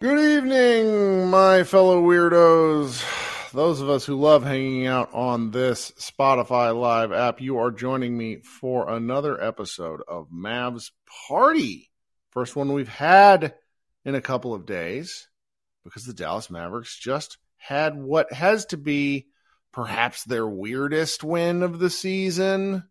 Good evening, my fellow weirdos. Those of us who love hanging out on this Spotify Live app, you are joining me for another episode of Mavs Party. First one we've had in a couple of days because the Dallas Mavericks just had what has to be perhaps their weirdest win of the season.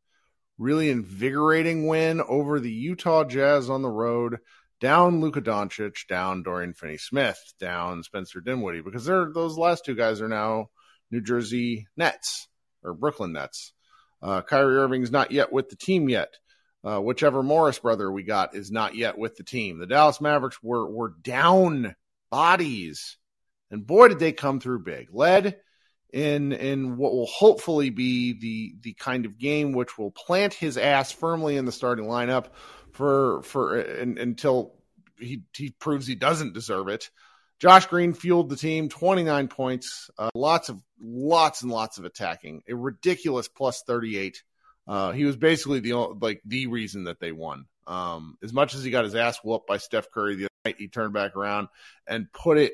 Really invigorating win over the Utah Jazz on the road down Luka Doncic, down Dorian Finney Smith, down Spencer Dinwiddie, because they're those last two guys are now New Jersey Nets or Brooklyn Nets. Uh, Kyrie Irving's not yet with the team yet. Uh, whichever Morris brother we got is not yet with the team. The Dallas Mavericks were were down bodies, and boy did they come through big. Led in in what will hopefully be the the kind of game which will plant his ass firmly in the starting lineup for for in, until he he proves he doesn't deserve it. Josh Green fueled the team, 29 points, uh, lots of lots and lots of attacking, a ridiculous plus 38. Uh, he was basically the like the reason that they won. Um, as much as he got his ass whooped by Steph Curry the night, he turned back around and put it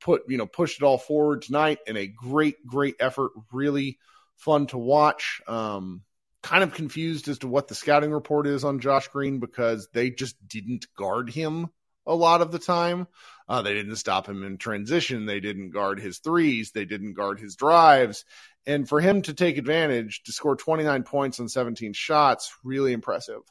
put you know pushed it all forward tonight in a great great effort. Really fun to watch. Um, kind of confused as to what the scouting report is on Josh Green because they just didn't guard him a lot of the time. Uh, they didn't stop him in transition. They didn't guard his threes. They didn't guard his drives. And for him to take advantage to score 29 points on 17 shots, really impressive.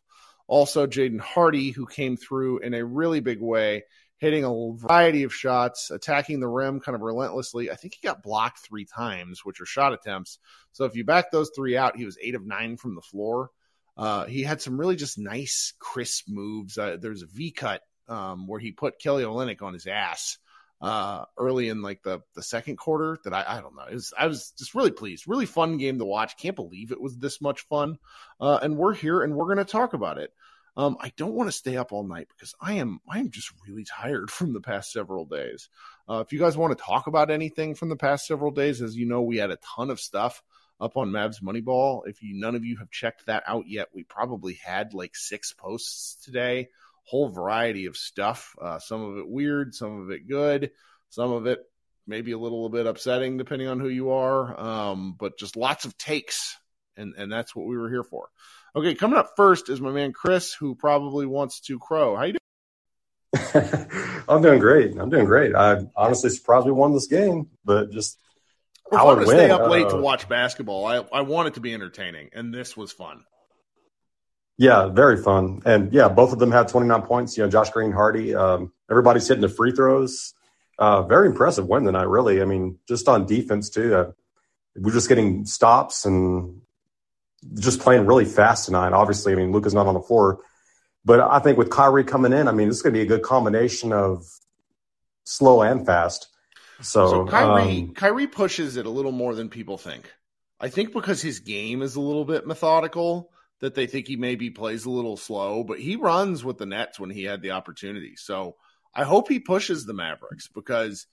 Also, Jaden Hardy, who came through in a really big way hitting a variety of shots, attacking the rim kind of relentlessly. I think he got blocked three times, which are shot attempts. So if you back those three out, he was eight of nine from the floor. Uh, he had some really just nice, crisp moves. Uh, there's a V cut um, where he put Kelly Olynyk on his ass uh, early in like the the second quarter. That I I don't know. It was I was just really pleased. Really fun game to watch. Can't believe it was this much fun. Uh, and we're here and we're going to talk about it. Um, I don't want to stay up all night because I am I am just really tired from the past several days. Uh, if you guys want to talk about anything from the past several days, as you know, we had a ton of stuff up on Mavs Moneyball. If you none of you have checked that out yet, we probably had like six posts today, whole variety of stuff. Uh, some of it weird, some of it good, some of it maybe a little bit upsetting depending on who you are. Um, but just lots of takes, and and that's what we were here for. Okay, coming up first is my man Chris, who probably wants to crow. How you doing? I'm doing great. I'm doing great. I honestly surprised we won this game, but just I want to stay up uh, late to watch basketball. I I want it to be entertaining, and this was fun. Yeah, very fun, and yeah, both of them had 29 points. You know, Josh Green, Hardy, um, everybody's hitting the free throws. Uh, very impressive win tonight, really. I mean, just on defense too. Uh, we're just getting stops and just playing really fast tonight. Obviously, I mean, Luka's not on the floor, but I think with Kyrie coming in, I mean, this is going to be a good combination of slow and fast. So, so Kyrie, um, Kyrie pushes it a little more than people think. I think because his game is a little bit methodical, that they think he maybe plays a little slow, but he runs with the Nets when he had the opportunity. So I hope he pushes the Mavericks because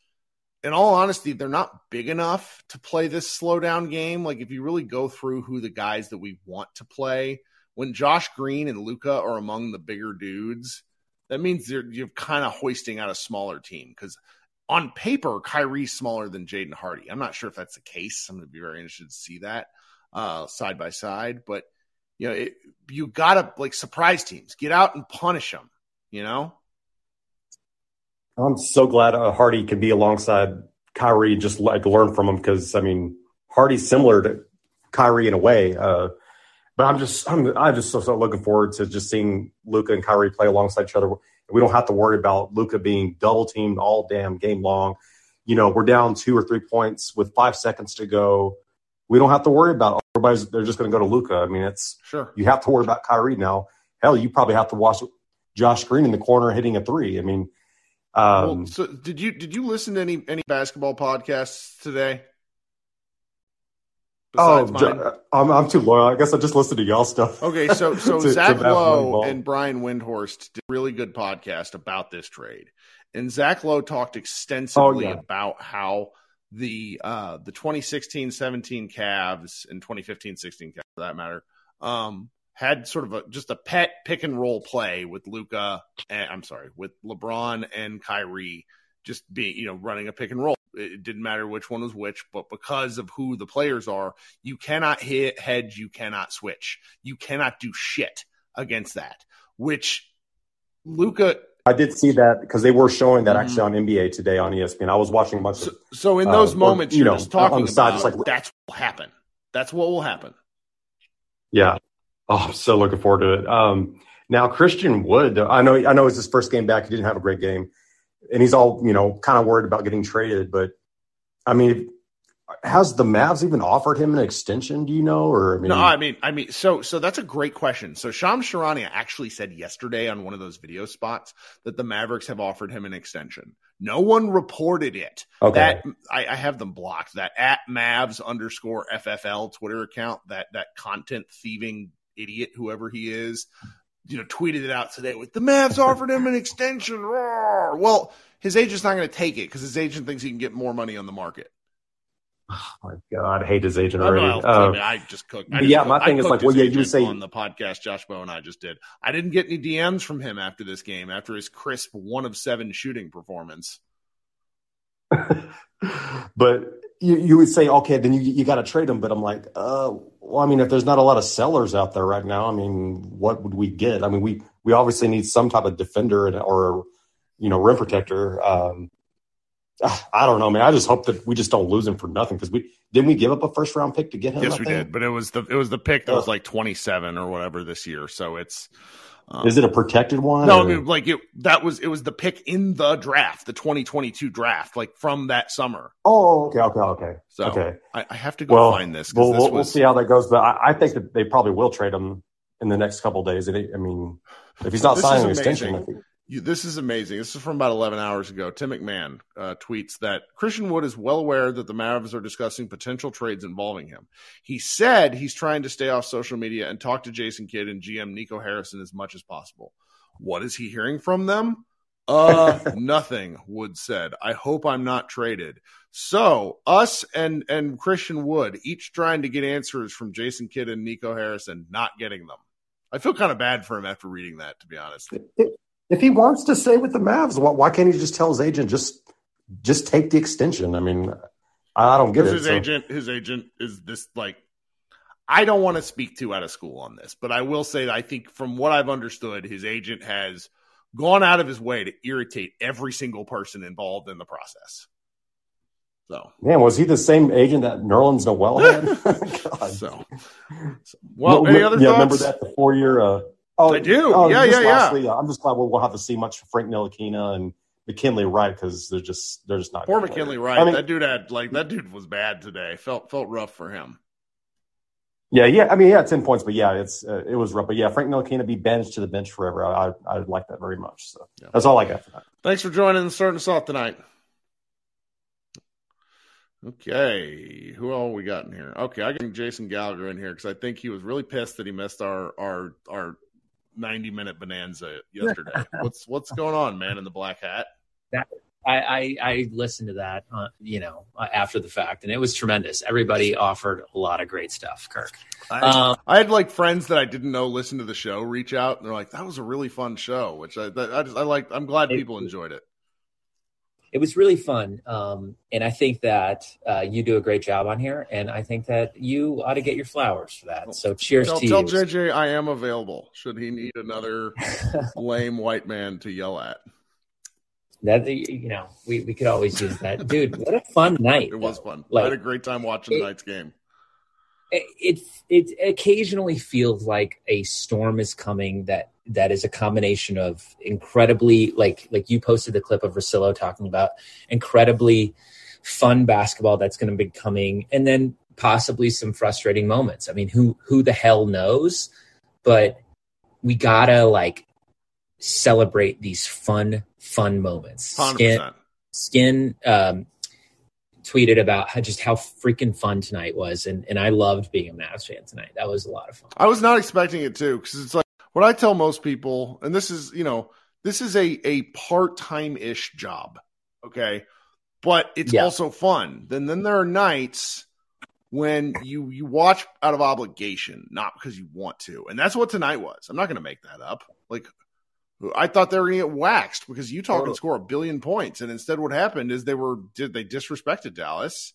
in all honesty, they're not big enough to play this slow down game. Like if you really go through who the guys that we want to play, when Josh Green and Luka are among the bigger dudes, that means you're kind of hoisting out a smaller team because on paper, Kyrie's smaller than Jaden Hardy. I'm not sure if that's the case. I'm going to be very interested to see that uh, side by side. But you know, it, you got to like surprise teams, get out and punish them. You know. I'm so glad uh, Hardy could be alongside Kyrie, just like learn from him because I mean Hardy's similar to Kyrie in a way. Uh, but I'm just I'm I'm just so, so looking forward to just seeing Luka and Kyrie play alongside each other. We don't have to worry about Luka being double teamed all damn game long. You know, we're down two or three points with five seconds to go. We don't have to worry about everybody's. They're just going to go to Luka. I mean, it's sure you have to worry about Kyrie now. Hell, you probably have to watch Josh Green in the corner hitting a three. I mean, um, well, so did you did you listen to any any basketball podcasts today? oh, I'm, I'm too loyal. I guess I just listened to y'all stuff. Okay, so so to, Zach to Lowe and Brian Windhorst did a really good podcast about this trade, and Zach Lowe talked extensively oh, yeah. about how the uh, the 2016-17 Cavs and 2015-16 Cavs, for that matter, um, had sort of a just a pet pick and roll play with Luka. I'm sorry, with LeBron and Kyrie just being, you know, running a pick and roll. It didn't matter which one was which, but because of who the players are, you cannot hit hedge, you cannot switch, you cannot do shit against that. Which Luca I did see that because they were showing that actually mm-hmm. on NBA today on ESPN. I was watching a bunch so, of. So in those uh, moments, or, you know, just talking on the side, about, like, that's what will happen. That's what will happen. Yeah. Oh, I'm so looking forward to it. Um, now Christian Wood, I know, I know it's his first game back. He didn't have a great game, and he's all you know, kind of worried about getting traded. But I mean, has the Mavs even offered him an extension? Do you know? Or I mean, no, I mean, I mean, so so that's a great question. So Shams Charania actually said yesterday on one of those video spots that the Mavericks have offered him an extension. No one reported it. Okay. That I, I have them blocked. That at Mavs underscore FFL Twitter account. That that content thieving idiot, whoever he is, you know, tweeted it out today with the Mavs offered him an extension. Roar. Well, his agent's not going to take it because his agent thinks he can get more money on the market. Oh my god, I hate his agent already. I, uh, I, mean, I just cooked. I just yeah, cooked, my thing is like, well, yeah, you say on the podcast Josh Bowe and I just did. I didn't get any DMs from him after this game, after his crisp one of seven shooting performance. but you, you would say, okay, then you you got to trade him. But I'm like, uh, well, I mean, if there's not a lot of sellers out there right now, I mean, what would we get? I mean, we we obviously need some type of defender or you know rim protector. Um, I don't know, man. I just hope that we just don't lose him for nothing because we didn't we give up a first round pick to get him. Yes, we did, but it was the it was the pick that was like twenty seven or whatever this year. So it's um, is it a protected one? No, or? I mean, like it that was it was the pick in the draft, the twenty twenty two draft, like from that summer. Oh, okay, okay, okay. So okay, I, I have to go well, find this. We'll, this we'll, we'll, see how that goes, but I, I, think that they probably will trade him in the next couple days. I mean, if he's not signing an extension. You, this is amazing. This is from about 11 hours ago. Tim McMahon uh, tweets that Christian Wood is well aware that the Mavs are discussing potential trades involving him. He said he's trying to stay off social media and talk to Jason Kidd and GM Nico Harrison as much as possible. What is he hearing from them? Uh, nothing, Wood said. I hope I'm not traded. So, us and and Christian Wood each trying to get answers from Jason Kidd and Nico Harrison, not getting them. I feel kind of bad for him after reading that, to be honest. If he wants to stay with the Mavs, why can't he just tell his agent just just take the extension? I mean, I don't get it. His so. agent, his agent is this like. I don't want to speak too out of school on this, but I will say that I think from what I've understood, his agent has gone out of his way to irritate every single person involved in the process. So, man, was he the same agent that Nerlens Noel had? so, so, well, any other yeah, thoughts? remember that the four year uh, Oh, I do. Oh, yeah, yeah, lastly, yeah. Uh, I'm just glad we'll, we'll have to see much Frank Ntilikina and McKinley Wright because they're just they're just not. Poor McKinley Wright. I mean, that dude had like that dude was bad today. Felt felt rough for him. Yeah, yeah. I mean, yeah, ten points, but yeah, it's uh, it was rough. But yeah, Frank Ntilikina be banished to the bench forever. I I, I like that very much. So yeah. that's all I got for that. Thanks for joining and starting us off tonight. Okay, who all we got in here? Okay, I got Jason Gallagher in here because I think he was really pissed that he missed our our our 90 minute bonanza yesterday. what's what's going on, man, in the black hat? That, I, I, I listened to that, uh, you know, uh, after the fact, and it was tremendous. Everybody offered a lot of great stuff, Kirk. I, um, I had like friends that I didn't know listen to the show reach out, and they're like, "That was a really fun show," which I I, just, I like. I'm glad people enjoyed it it was really fun. Um, and I think that uh, you do a great job on here, and I think that you ought to get your flowers for that. So cheers tell, to tell you. Tell JJ I am available. Should he need another lame white man to yell at? That you know, we, we could always use that, dude. What a fun night! It was fun. Like, I had a great time watching it, tonight's game. It, it it occasionally feels like a storm is coming that that is a combination of incredibly like like you posted the clip of Russillo talking about incredibly fun basketball that's going to be coming and then possibly some frustrating moments. I mean, who who the hell knows? But we got to like celebrate these fun fun moments. 100%. Skin, Skin um, tweeted about how just how freaking fun tonight was, and and I loved being a Mavs fan tonight. That was a lot of fun. I was not expecting it too because it's like what I tell most people, and this is, you know, this is a, a part time ish job. Okay. But it's yeah. also fun. Then then there are nights when you you watch out of obligation, not because you want to. And that's what tonight was. I'm not gonna make that up. Like I thought they were going to get waxed because Utah can score a billion points, and instead, what happened is they were did they disrespected Dallas,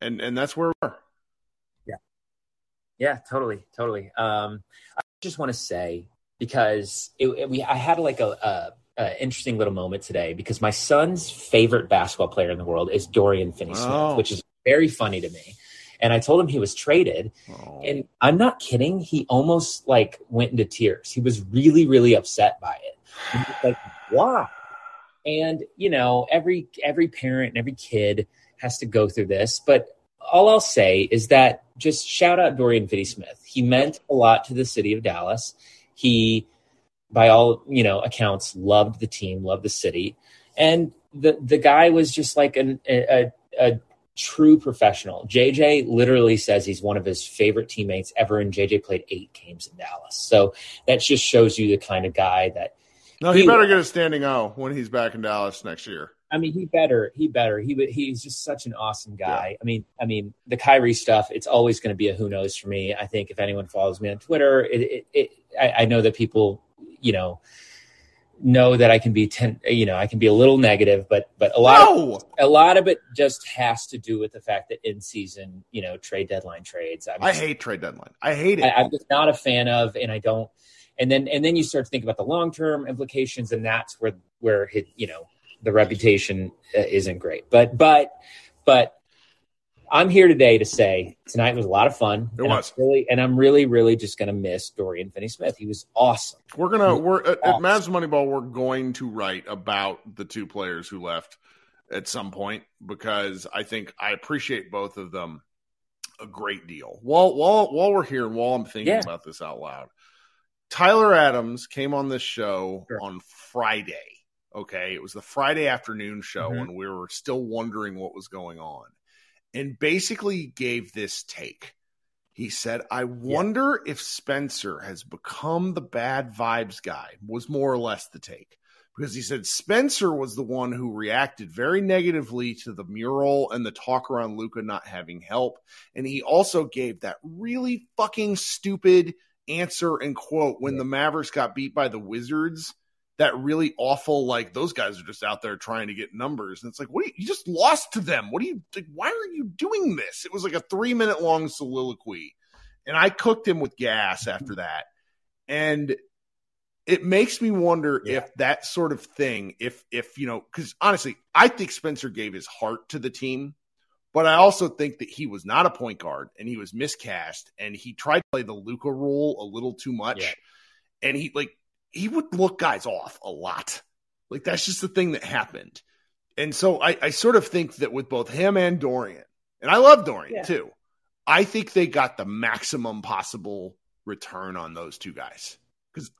and and that's where we are. Yeah, yeah, totally, totally. Um, I just want to say because it, it- we I had like a, a, a interesting little moment today because my son's favorite basketball player in the world is Dorian Finney-Smith, Oh. which is very funny to me. And I told him he was traded, Oh. and I'm not kidding. He almost like went into tears. He was really, really upset by it. Like, why? And you know, every every parent and every kid has to go through this. But all I'll say is that just shout out Dorian Finney Smith. He meant a lot to the city of Dallas. He, by all you know accounts, loved the team, loved the city, and the the guy was just like an, a, a, a true professional. JJ literally says he's one of his favorite teammates ever, and JJ played eight games in Dallas. So that just shows you the kind of guy that no, he he- better get a standing O when he's back in Dallas next year. I mean, he better, he better. He. He's just such an awesome guy. I mean, I mean, the Kyrie stuff. It's always going to be a who knows for me. I think if anyone follows me on Twitter, it, it, it I, I know that people, you know, know that I can be ten. You know, I can be a little negative, but but a lot of a lot of it just has to do with the fact that in season, you know, trade deadline trades. I'm I hate trade deadline. I hate it. I, I'm just not a fan of, and I don't. And then and then you start to think about the long term implications, and that's where where his, you know the reputation uh, isn't great. But but but I'm here today to say tonight was a lot of fun. It and was. I'm really, and I'm really really just going to miss Dorian Finney-Smith. He was awesome. We're gonna we're at, at Awesome. Mavs Moneyball. We're going to write about the two players who left at some point because I think I appreciate both of them a great deal. While while while we're here and while I'm thinking Yeah. about this out loud, Tyler Adams came on this show Sure. on Friday. Okay, it was the Friday afternoon show, Mhm. and we were still wondering what was going on, and basically gave this take. He said, I wonder if Spencer has become the bad vibes guy, was more or less the take. Because he said Spencer was the one who reacted very negatively to the mural and the talk around Luka not having help. And he also gave that really fucking stupid answer and quote when Yeah. the Mavericks got beat by the Wizards. That really awful, like those guys are just out there trying to get numbers. And it's like, what? You, you just lost to them. What are you, like, why are you doing this? It was like a three minute long soliloquy. And I cooked him with gas after that. And it makes me wonder Yeah. if that sort of thing, if, if, you know, because honestly, I think Spencer gave his heart to the team. But I also think that he was not a point guard and he was miscast and he tried to play the Luka role a little too much. Yeah. And he like he would look guys off a lot. Like that's just the thing that happened. And so I, I sort of think that with both him and Dorian, and I love Dorian Yeah. too, I think they got the maximum possible return on those two guys. Because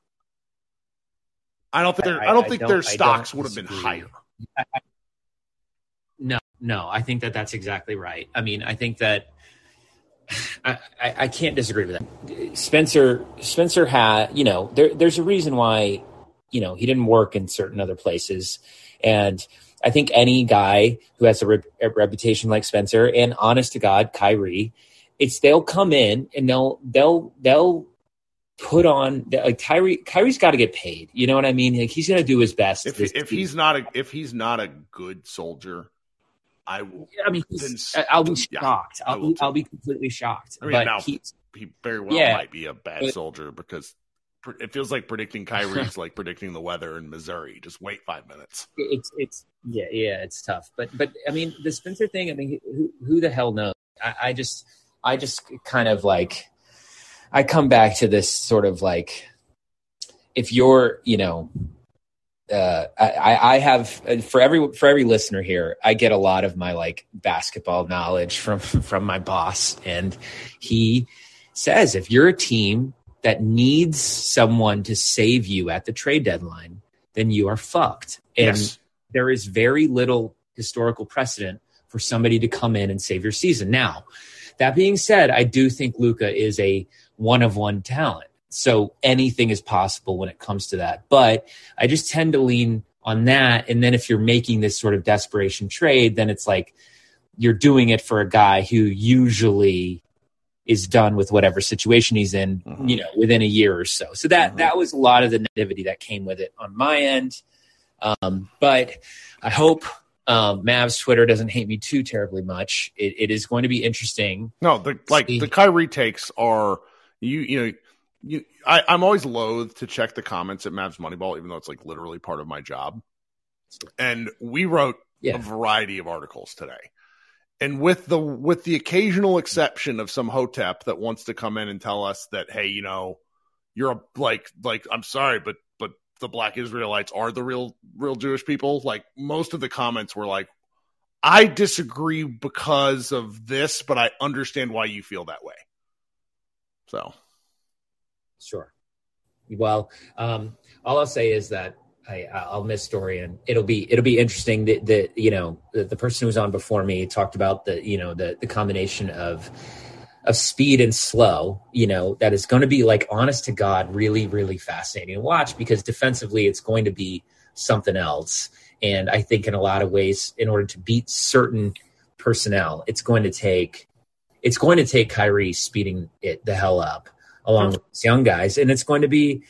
I don't think I- their I, I- don't I think don't- their I stocks would have been higher. No, no, I think that that's exactly right. I mean, I think that I, I, I can't disagree with that. Spencer, Spencer had, you know, there, there's a reason why, you know, he didn't work in certain other places, and I think any guy who has a, rep, a reputation like Spencer, and honest to God, Kyrie, it's they'll come in and they'll they'll they'll put on like Kyrie. Kyrie's got to get paid. You know what I mean? Like he's going to do his best. If if he's not a if he's not a good soldier, I will I mean, Then he's, s- I'll be shocked. I I'll, be. I'll be completely shocked. I mean, but now- he very well Yeah, might be a bad but- soldier because it feels like predicting Kyrie's like predicting the weather in Missouri. Just wait five minutes. it's it's yeah yeah it's tough. But but I mean the Spencer thing. I mean who who the hell knows? I, I just I just kind of like I come back to this sort of like if you're you know uh, I, I have for every for every listener here, I get a lot of my like basketball knowledge from from my boss, and he says if you're a team that needs someone to save you at the trade deadline, then you are fucked. And yes, there is very little historical precedent for somebody to come in and save your season. Now, that being said, I do think Luka is a one of one talent. So anything is possible when it comes to that. But I just tend to lean on that. And then if you're making this sort of desperation trade, then it's like you're doing it for a guy who usually is done with whatever situation he's in, Mhm. you know, within a year or so. So that Mhm. that was a lot of the negativity that came with it on my end. Um, but I hope um, Mavs Twitter doesn't hate me too terribly much. It, it is going to be interesting. No, the like the Kyrie takes are you you know you I, I'm always loath to check the comments at Mavs Moneyball, even though it's like literally part of my job. And we wrote Yeah. a variety of articles today. And with the with the occasional exception of some hotep that wants to come in and tell us that, hey, you know, you're a like like I'm sorry, but but the black Israelites are the real real Jewish people. Like most of the comments were like, I disagree because of this, but I understand why you feel that way. So Sure. Well, um, all I'll say is that I, I'll miss Dorian. It'll be it'll be interesting that, that you know the, the person who was on before me talked about the you know the the combination of of speed and slow. You know that is going to be like honest to God, really really fascinating to watch because defensively it's going to be something else. And I think in a lot of ways, in order to beat certain personnel, it's going to take it's going to take Kyrie speeding it the hell up along with these young guys, and it's going to be,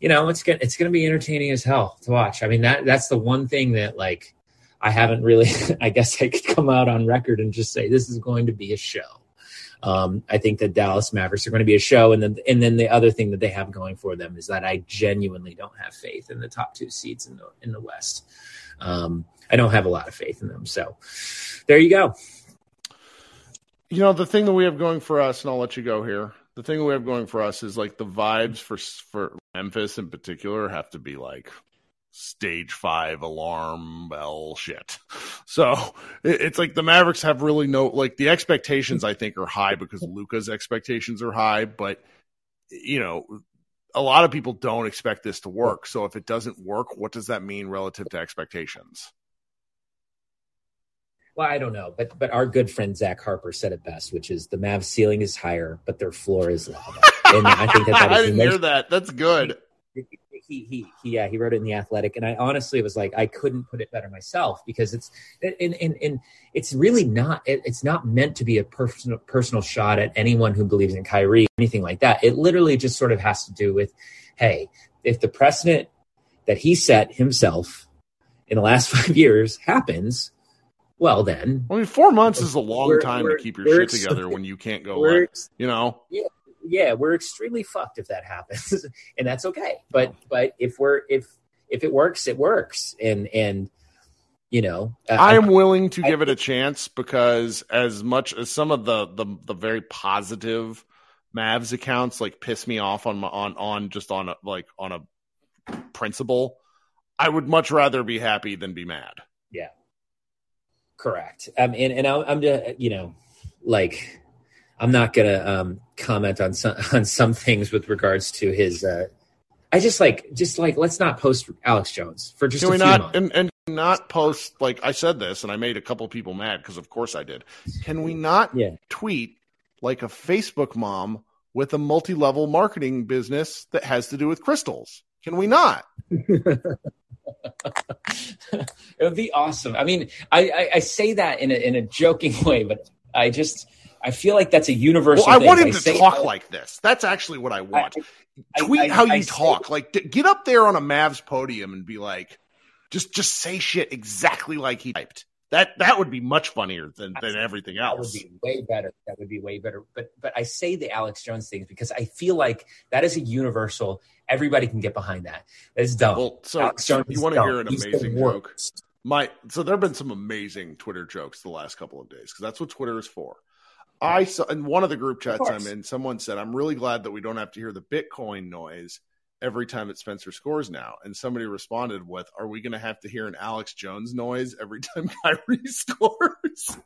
you know, it's going it's going to be entertaining as hell to watch. I mean that that's the one thing that like I haven't really. I guess I could come out on record and just say this is going to be a show. Um, I think that Dallas Mavericks are going to be a show, and then and then the other thing that they have going for them is that I genuinely don't have faith in the top two seeds in the in the West. Um, I don't have a lot of faith in them. So there you go. you know the thing that we have going for us, and I'll let you go here. The thing we have going for us is like the vibes for for Memphis in particular have to be like stage five alarm bell shit. So it, it's like the Mavericks have really no like the expectations I think are high because Luka's expectations are high, but you know a lot of people don't expect this to work. So if it doesn't work, what does that mean relative to expectations? Well, I don't know, but but our good friend Zach Harper said it best, which is the Mavs ceiling is higher, but their floor is lower. And I think that that I didn't hear that. That's good. he, he, he, yeah, he wrote it in the Athletic, and I honestly was like, I couldn't put it better myself because it's and and, and it's really not. It, it's not meant to be a personal personal shot at anyone who believes in Kyrie, anything like that. It literally just sort of has to do with, hey, if the precedent that he set himself in the last five years happens, well then I mean, four months is a long We're- time to keep your shit together when you can't go, you know. yeah, yeah, we're extremely fucked if that happens, and that's okay. But but if we're if if it works, it works, and and you know, uh, I am willing to I give it a chance because as much as some of the the, the very positive Mavs accounts like piss me off on my on on just on a like on a principle, I would much rather be happy than be mad. Correct. Um, and and I'm, I'm just you know, like I'm not gonna um comment on some on some things with regards to his. uh I just like just like let's not post Alex Jones for just Can a we not months. and, and not post like I said this and I made a couple people mad because of course I did. Can we not Yeah. tweet like a Facebook mom with a multi-level marketing business that has to do with crystals? Can we not? it would be awesome. I mean, I, I, I say that in a in a joking way, but I just I feel like that's a universal. Well, I thing. want him to say- talk like this. That's actually what I want. I- Tweet I- how you I say- talk. Like, get up there on a Mavs podium and be like, just just say shit exactly like he typed. That that would be much funnier than than everything else. That would be way better. That would be way better. But but I say the Alex Jones things because I feel like that is a universal. Everybody can get behind that. That is dumb. Well, so Jones you want to hear an He's amazing joke? My so there have been some amazing Twitter jokes the last couple of days because that's what Twitter is for. I saw in one of the group chats course. I'm in, someone said, "I'm really glad that we don't have to hear the Bitcoin noise every time that Spencer scores now." And somebody responded with, "Are we going to have to hear an Alex Jones noise every time Kyrie scores?"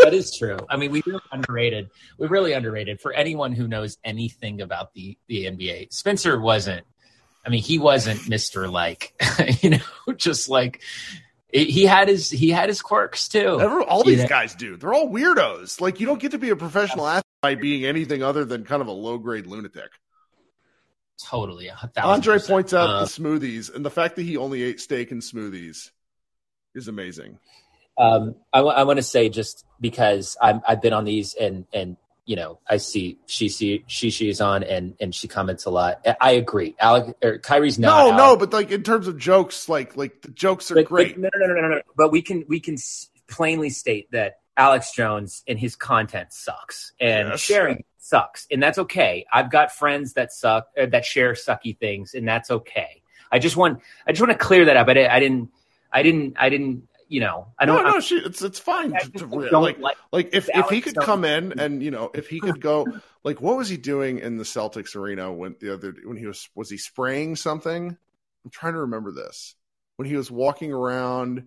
that is true. I mean, we really underrated. We really underrated for anyone who knows anything about the the NBA. Spencer wasn't. I mean, he wasn't Mister like you know, just like he had his he had his quirks too. Every, all these Yeah. guys do. They're all weirdos. Like you don't get to be a professional athlete by being anything other than kind of a low grade lunatic. Totally, Andre points out Uh, the smoothies, and the fact that he only ate steak and smoothies is amazing. Um, I, w- I want to say just because I'm, I've been on these and and you know I see she see she she's on and and she comments a lot. I agree. Alec or Kyrie's not. no, out. no, but like in terms of jokes, like like the jokes are But- great. But, no, no, no, no, no, no. But we can we can s- plainly state that Alex Jones and his content sucks, and Yes. sharing sucks, and that's okay. I've got friends that suck uh, that share sucky things, and that's okay. I just want I just want to clear that up. I, I didn't I didn't I didn't you know I don't. no, she, it's it's fine. To- to- like like like if if Alex he could Jones. come in and you know if he could go like what was he doing in the Celtics arena when the other when he was was he spraying something? I'm trying to remember this when he was walking around.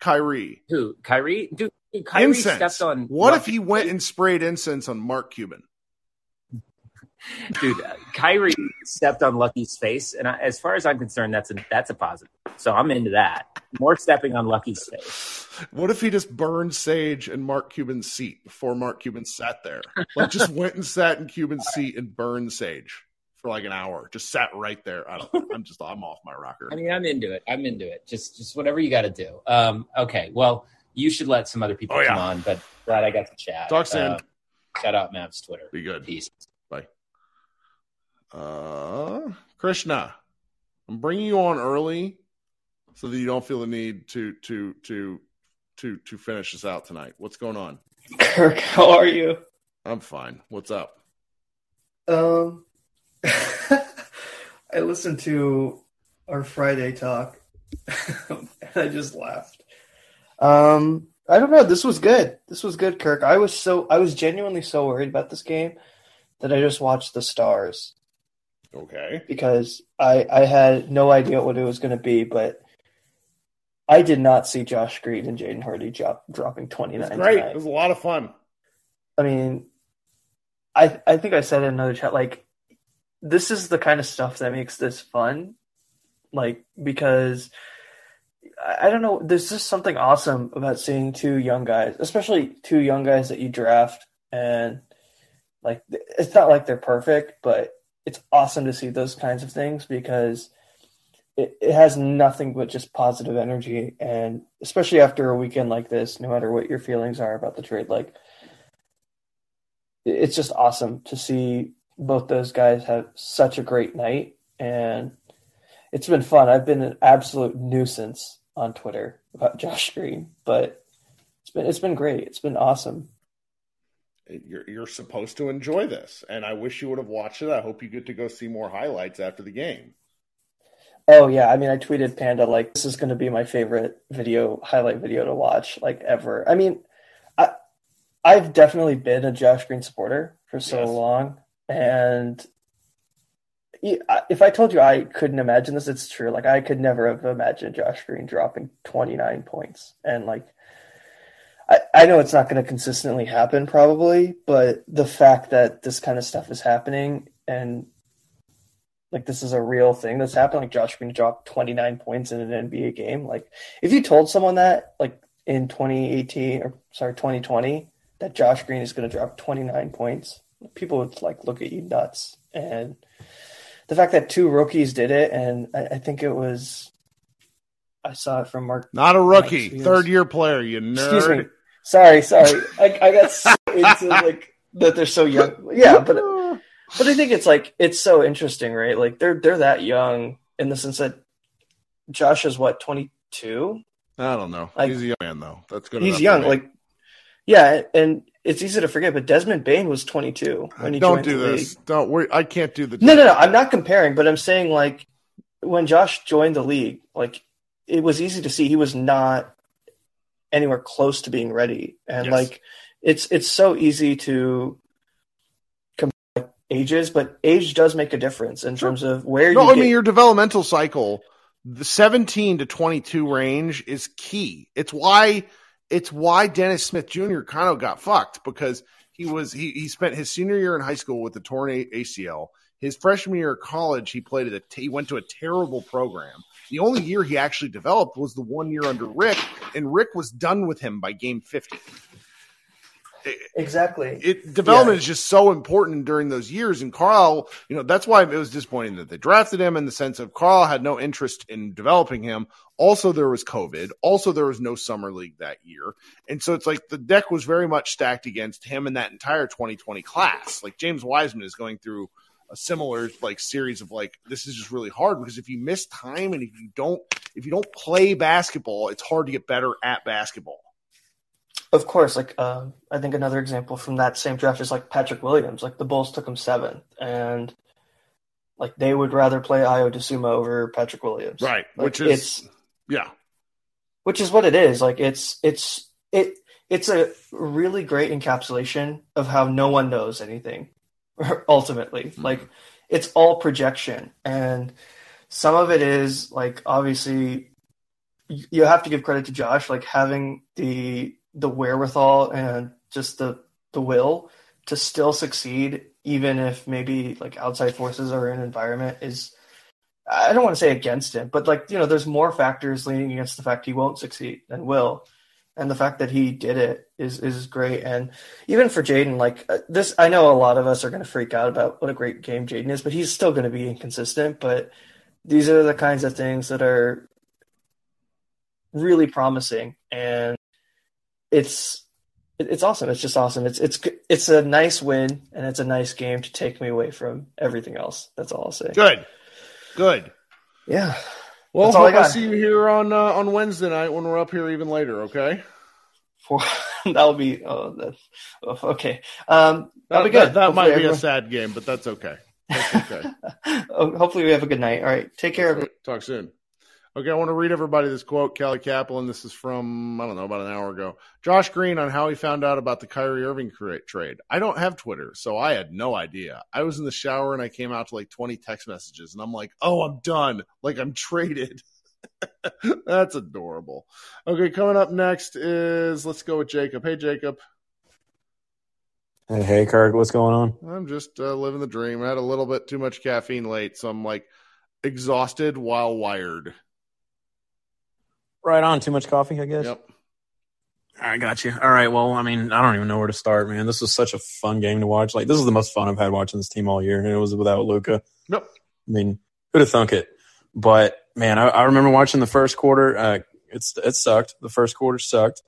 Kyrie who Kyrie. Dude, Kyrie incense. stepped on. what if he went and sprayed incense on Mark Cuban? dude? uh, Kyrie stepped on Lucky's face, and I, as far as I'm concerned, that's a that's a positive. So I'm into that. More stepping on Lucky's face. What if he just burned sage in Mark Cuban's seat before Mark Cuban sat there? Like just went and sat in Cuban's seat and burned sage for like an hour. Just sat right there. I don't, I'm just I'm off my rocker. I mean, I'm into it. I'm into it. Just just whatever you got to do. Um, okay. Well, you should let some other people Oh, yeah. come on, but glad I got to chat. Talk soon. Uh, shout out Mavs Twitter. Be good. Peace. Bye. Uh, Krishna, I'm bringing you on early so that you don't feel the need to to to to to finish this out tonight. What's going on? Kirk, how are you? I'm fine. What's up? Um, I listened to our Friday talk, and I just laughed. Um, I don't know. This was good. This was good, Kirk. I was so I was genuinely so worried about this game that I just watched the stars Okay. because I I had no idea what it was going to be, but I did not see Josh Green and Jaden Hardy drop, dropping twenty nine. Great. It was a lot of fun. I mean, I I think I said in another chat like this is the kind of stuff that makes this fun, like because I, don't know. There's just something awesome about seeing two young guys, especially two young guys that you draft, and like it's not like they're perfect, but it's awesome to see those kinds of things because. It, it has nothing but just positive energy, and especially after a weekend like this, no matter what your feelings are about the trade, like it's just awesome to see both those guys have such a great night and it's been fun. I've been an absolute nuisance on Twitter about Josh Green, but it's been it's been great. It's been awesome. You're you're supposed to enjoy this, and I wish you would have watched it. I hope you get to go see more highlights after the game. Oh yeah, I mean I tweeted Panda like this is going to be my favorite video highlight video to watch like ever. I mean I I've definitely been a Josh Green supporter for so Yes. long and if I told you I couldn't imagine this, it's true. Like I could never have imagined Josh Green dropping 29 points. And like I, I know it's not going to consistently happen probably, but the fact that this kind of stuff is happening and like this is a real thing that's happened, like Josh Green dropped 29 points in an NBA game. Like if you told someone that like in 2018 or sorry 2020 that Josh Green is going to drop 29 points, people would like look at you nuts. And the fact that two rookies did it, and I, I think it was, I saw it from Mark. Not a rookie, third year player. You nerd. Excuse me. Sorry, sorry. I, I got so into like that they're so young. Yeah, but but I think it's like it's so interesting, right? Like they're they're that young in the sense that Josh is what twenty two. I don't know. Like- He's a young man though. That's good. He's young, like yeah, and it's easy to forget. But Desmond Bane was twenty two when he don't joined do the this. league. Don't worry. I can't do the. No, no, no. I'm not comparing, but I'm saying like when Josh joined the league, like it was easy to see he was not anywhere close to being ready, and Yes. like it's it's so easy to compare ages, but age does make a difference in Sure. terms of where No, you I get. mean your developmental cycle, the 17 to 22 range is key. It's why it's why Dennis Smith Jr. kind of got fucked because he was he he spent his senior year in high school with the torn A- ACL. His freshman year of college, he played at a he went to a terrible program. The only year he actually developed was the one year under Rick, and Rick was done with him by game 50. Exactly. It development Yeah. is just so important during those years. And Carl, you know, that's why it was disappointing that they drafted him in the sense of Carl had no interest in developing him. Also, there was COVID. Also, there was no summer league that year. And so it's like the deck was very much stacked against him and that entire 2020 class. Like James Wiseman is going through a similar like series of like this is just really hard because if you miss time and if you don't if you don't play basketball, it's hard to get better at basketball. Of course, like um, I think another example from that same draft is like Patrick Williams. Like the Bulls took him seventh, and like they would rather play Ayo Dosunmu over Patrick Williams, Right. Like, Which is it's yeah. which is what it is. Like it's it's it it's a really great encapsulation of how no one knows anything. Ultimately, like it's all projection, and some of it is like obviously you have to give credit to Josh, like having the the wherewithal and just the the will to still succeed, even if maybe like outside forces or an environment is I don't want to say against him, but like you know, there's more factors leaning against the fact he won't succeed than will, and the fact that he did it is is great. And even for Jaden, like uh, this, I know a lot of us are going to freak out about what a great game Jaden is, but he's still going to be inconsistent. But these are the kinds of things that are really promising, and it's it's awesome. It's just awesome. It's it's it's a nice win, and it's a nice game to take me away from everything else. That's all I'll say. Good. Good. Yeah. Well, That's I hope I see you here on uh, on Wednesday night when we're up here even later. Okay. For that'll be oh that's oh, okay. Um, that'll be good. that might Hopefully be a sad game, but that's okay. That's okay. oh, hopefully we have a good night. All right, take care. everyone. Talk soon. Okay, I want to read everybody this quote. Callie Caplan. This is from I don't know about an hour ago. Josh Green on how he found out about the Kyrie Irving trade. I don't have Twitter, so I had no idea. I was in the shower and I came out to like twenty text messages, and I'm like, "Oh, I'm done. Like I'm traded." That's adorable. Okay, coming up next is let's go with Jacob. Hey, Jacob. Hey, hey, Kirk, what's going on? I'm just uh, living the dream. I had a little bit too much caffeine late, so I'm like exhausted while wired. Right on. Too much coffee, I guess. Yep. I got you. All right. Well, I mean, I don't even know where to start, man. This was such a fun game to watch. Like, this is the most fun I've had watching this team all year, and it was without Luka. Yep. I mean, who'd have thunk it? But man, I, I remember watching the first quarter. Uh, it's it sucked. The first quarter sucked,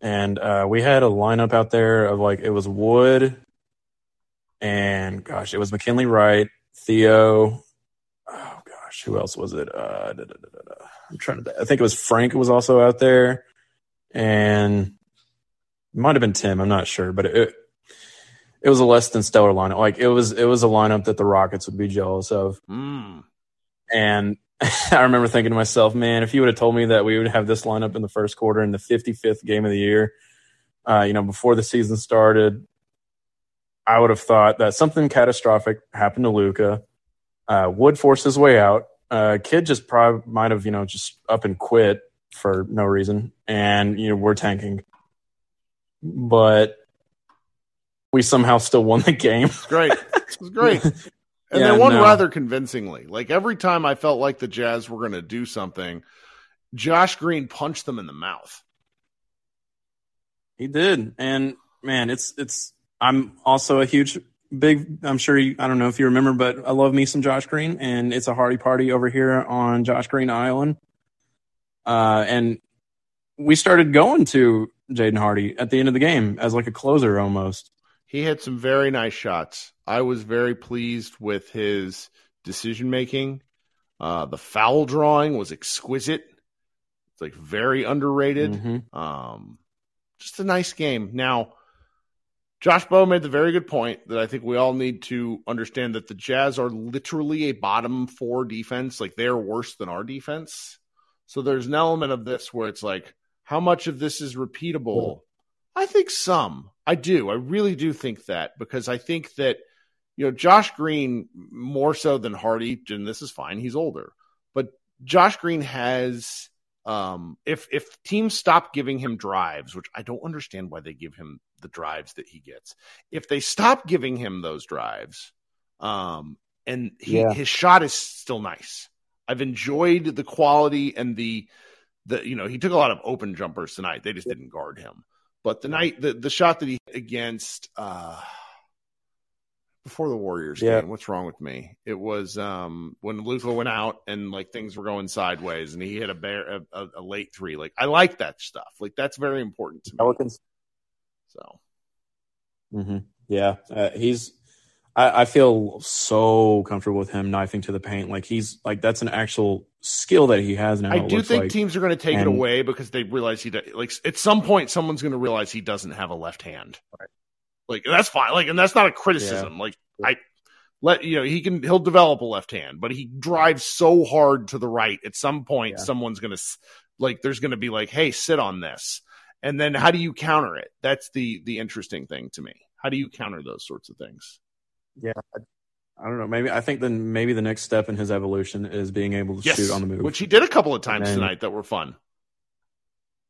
and uh, we had a lineup out there of like it was Wood, and gosh, it was McKinley Wright, Theo. Oh gosh, who else was it? Uh, da, da, da, da, da. I'm trying to. I think it was Frank was also out there, and it might have been Tim. I'm not sure, but it it was a less than stellar lineup. Like it was it was a lineup that the Rockets would be jealous of. Mm. And I remember thinking to myself, man, if you would have told me that we would have this lineup in the first quarter in the 55th game of the year, uh, you know, before the season started, I would have thought that something catastrophic happened to Luka. Uh, Wood forced his way out. Uh, kid just probably might have, you know, just up and quit for no reason. And, you know, we're tanking. But we somehow still won the game. It's great. It was great. And Yeah, they won no. rather convincingly. Like every time I felt like the Jazz were going to do something, Josh Green punched them in the mouth. He did, and man, it's it's. I'm also a huge, big. I'm sure you, I don't know if you remember, but I love me some Josh Green, and it's a hearty party over here on Josh Green Island. Uh, and we started going to Jaden Hardy at the end of the game as like a closer almost. He had some very nice shots. I was very pleased with his decision making. Uh, the foul drawing was exquisite. It's like very underrated. Mhm. Um, just a nice game. Now, Josh Bowe made the very good point that I think we all need to understand that the Jazz are literally a bottom four defense. Like they're worse than our defense. So there's an element of this where it's like, how much of this is repeatable? I think some. I do. I really do think that because I think that, you know, Josh Green more so than Hardy, and this is fine, he's older. But Josh Green has um if if teams stop giving him drives, which I don't understand why they give him the drives that he gets. If they stop giving him those drives, um and he, Yeah. his shot is still nice. I've enjoyed the quality and the the you know, he took a lot of open jumpers tonight. They just didn't guard him. But the night, the, the shot that he hit against uh, before the Warriors Yeah. game, what's wrong with me? It was um, when Luka went out and like things were going sideways, and he hit a bear a, a, a late three. Like I like that stuff. Like that's very important to me. Pelicans. So hmm Yeah, uh, he's. I, I feel so comfortable with him knifing to the paint. Like he's like that's an actual skill that he has now. I do think like. teams are going to take it away because they realize he do- like at some point someone's going to realize he doesn't have a left hand. Right. Like that's fine. Like and that's not a criticism. Like I let you know he can he'll develop a left hand, but he drives so hard to the right. At some point, Yeah. someone's going to like there's going to be like, hey, sit on this, and then how do you counter it? That's the the interesting thing to me. How do you counter those sorts of things? yeah, I, don't know. Maybe I think then maybe the next step in his evolution is being able to shoot on the move. which he did a couple of times then- tonight that were fun.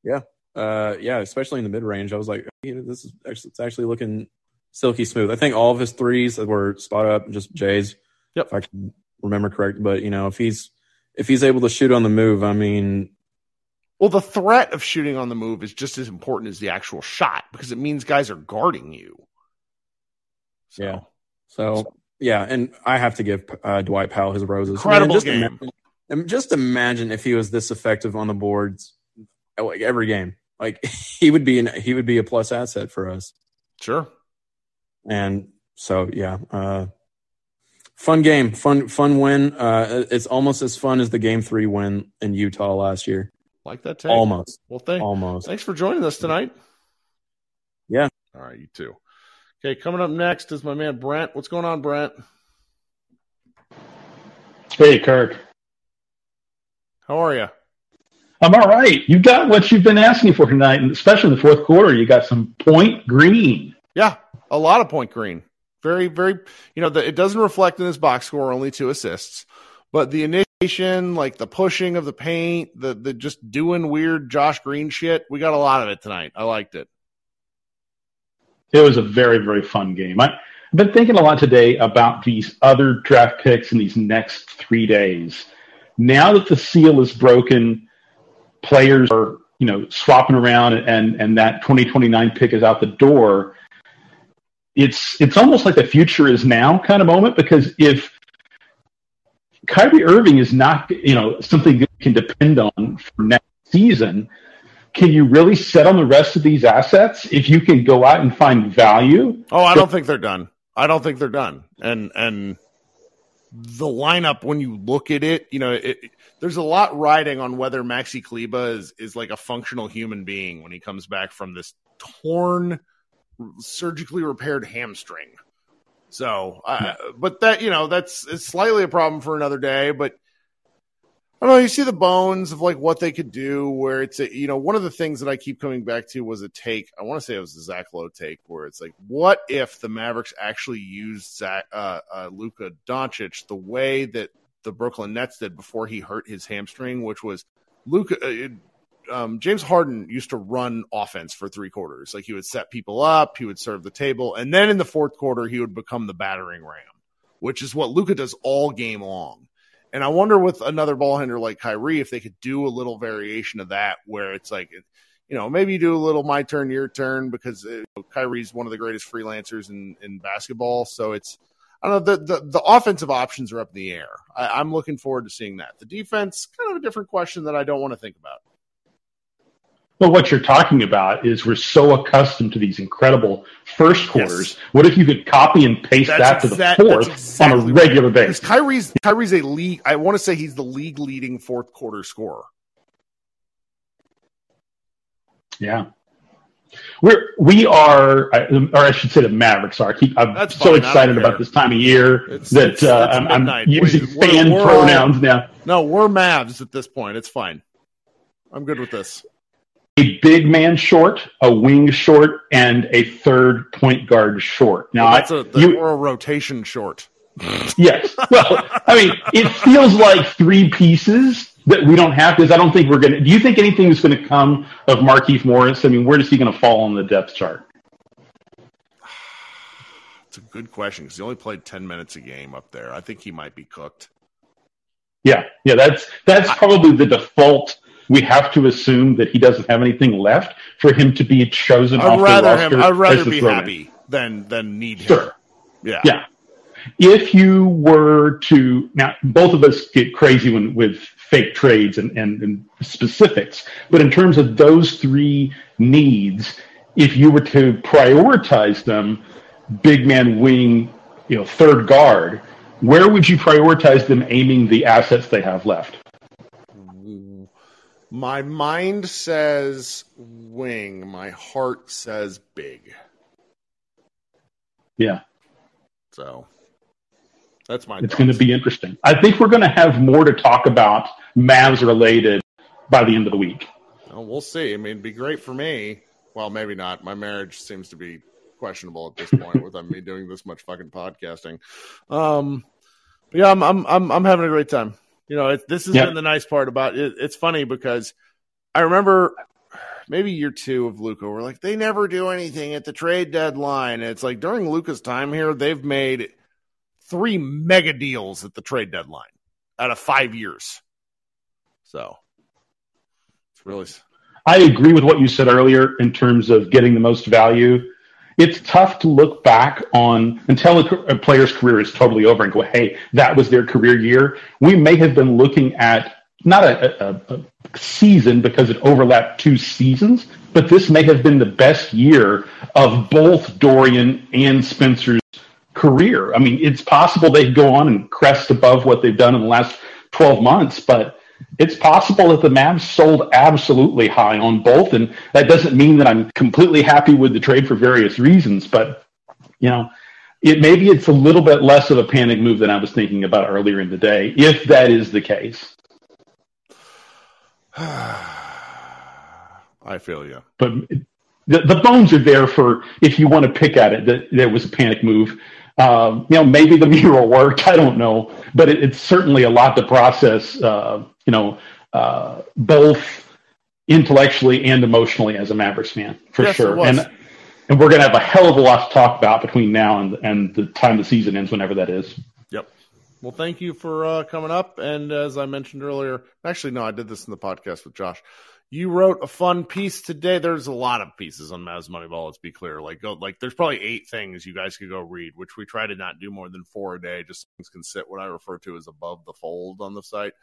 Yeah. Uh, yeah, especially in the mid range. I was like, you know, this is actually it's actually looking silky smooth. I think all of his threes were spot up, just Jay's. Yep. If I can remember correct, but you know, if he's if he's able to shoot on the move, I mean, Well, the threat of shooting on the move is just as important as the actual shot because it means guys are guarding you. So, Yeah. so yeah, and I have to give uh, Dwight Powell his roses. Incredible just game. Imagine, um, just imagine if he was this effective on the boards, uh, like every game. Like he would be an, he would be a plus asset for us. Sure. And so, yeah, uh, fun game, fun, fun win. Uh, it's almost as fun as the game three win in Utah last year. Like that take. Almost, Well, thank, almost. thanks for joining us tonight. Yeah. All right, you too. Okay, coming up next is my man Brent. What's going on, Brent? Hey, Kirk. How are you? I'm all right. You got what you've been asking for tonight, and especially in the fourth quarter. You got some point green. Yeah, a lot of point green. Very, very. You know, the, it doesn't reflect in his box score. Only two assists, but the initiation, like the pushing of the paint, the the just doing weird Josh Green shit. We got a lot of it tonight. I liked it. It was a very, very fun game. I, I've been thinking a lot today about these other draft picks in these next three days. Now that the seal is broken, players are you know swapping around, and and that 2029 pick is out the door. It's it's almost like the future is now kind of moment because if Kyrie Irving is not you know something you can depend on for next season, can you really set on the rest of these assets if you can go out and find value? Oh, I don't think they're done. I don't think they're done. And and the lineup, when you look at it, you know, it, there's a lot riding on whether Maxi Kleber is is like a functional human being when he comes back from this torn, surgically repaired hamstring. So, uh, but that you know, that's it's slightly a problem for another day. But I don't know. You see the bones of like what they could do. Where it's a, you know one of the things that I keep coming back to was a take. I want to say it was a Zach Lowe take where it's like, what if the Mavericks actually used Zach uh, uh, Luka Doncic the way that the Brooklyn Nets did before he hurt his hamstring, which was Luka. It- um, James Harden used to run offense for three quarters. Like he would set people up, he would serve the table, and then in the fourth quarter he would become the battering ram, which is what Luka does all game long. And I wonder with another ball handler like Kyrie if they could do a little variation of that, where it's like, you know, maybe you do a little my turn, your turn, because uh, Kyrie's one of the greatest freelancers in in basketball. So it's I don't know the the, the offensive options are up in the air. I, I'm looking forward to seeing that. The defense, kind of a different question that I don't want to think about. Well, what you're talking about is we're so accustomed to these incredible first quarters. What if you could copy and paste that to the fourth exactly on a regular right. Basis? Kyrie's Kyrie's a league. I want to say he's the league leading fourth quarter scorer. Yeah. We're we are, or I should say, the Mavericks are. I keep, I'm That's so fine, excited about this time of year It's- that it's- uh, I'm, I'm using We- we're- fan we're all- pronouns now. No, we're Mavs at this point. It's fine. I'm good with this. A big man short, a wing short, and a third point guard short. Now, that's a I, you, we're a rotation short. Yes. Well, I mean, it feels like three pieces that we don't have because I don't think we're going to. Do you think anything is going to come of Markieff Morris? I mean, where is he going to fall on the depth chart? It's a good question because he only played ten minutes a game up there. I think he might be cooked. Yeah, yeah, that's that's probably the default we have to assume that he doesn't have anything left for him to be chosen I'd off rather the roster. him. I'd rather be happy than than need him. Sure. Yeah. Yeah. If you were to now, both of us get crazy when with fake trades and, and, and specifics, but in terms of those three needs, if you were to prioritize them, big man, wing, you know, third guard, where would you prioritize them aiming the assets they have left? My mind says wing. My heart says big. Yeah, So that's my. it's going to be interesting. I think we're going to have more to talk about Mavs related by the end of the week. Well, we'll see. I mean, it'd be great for me. Well, maybe not. My marriage seems to be questionable at this point with me doing this much fucking podcasting. Um, but yeah, I'm I'm I'm I'm having a great time. You know, it, this has Yep. been the nice part about it. It's funny because I remember maybe year two of Luka. We're like, they never do anything at the trade deadline. And it's like during Luka's time here, they've made three mega deals at the trade deadline out of five years. So it's really I agree with what you said earlier in terms of getting the most value. It's tough to look back on until a, a player's career is totally over and go, hey, that was their career year. We may have been looking at not a, a, a season because it overlapped two seasons, but this may have been the best year of both Dorian and Spencer's career. I mean, it's possible they go on and crest above what they've done in the last 12 months, but it's possible that the Mavs sold absolutely high on both. And that doesn't mean that I'm completely happy with the trade for various reasons, but you know, it maybe it's a little bit less of a panic move than I was thinking about earlier in the day, if that is the case. I feel you. But the, the bones are there for if you want to pick at it that there was a panic move. Um, you know, maybe the mural worked. I don't know, but it, it's certainly a lot to process. Uh, you know, uh, both intellectually and emotionally as a Mavericks fan, for Yes, sure. And and we're going to have a hell of a lot to talk about between now and and the time the season ends, whenever that is. Yep. Well, thank you for uh, coming up. And as I mentioned earlier, actually, no, I did this in the podcast with Josh. You wrote a fun piece today. There's a lot of pieces on Mavs Moneyball. Let's be clear. Like, go, like, there's probably eight things you guys could go read, which we try to not do more than four a day. Just things can sit what I refer to as above the fold on the site.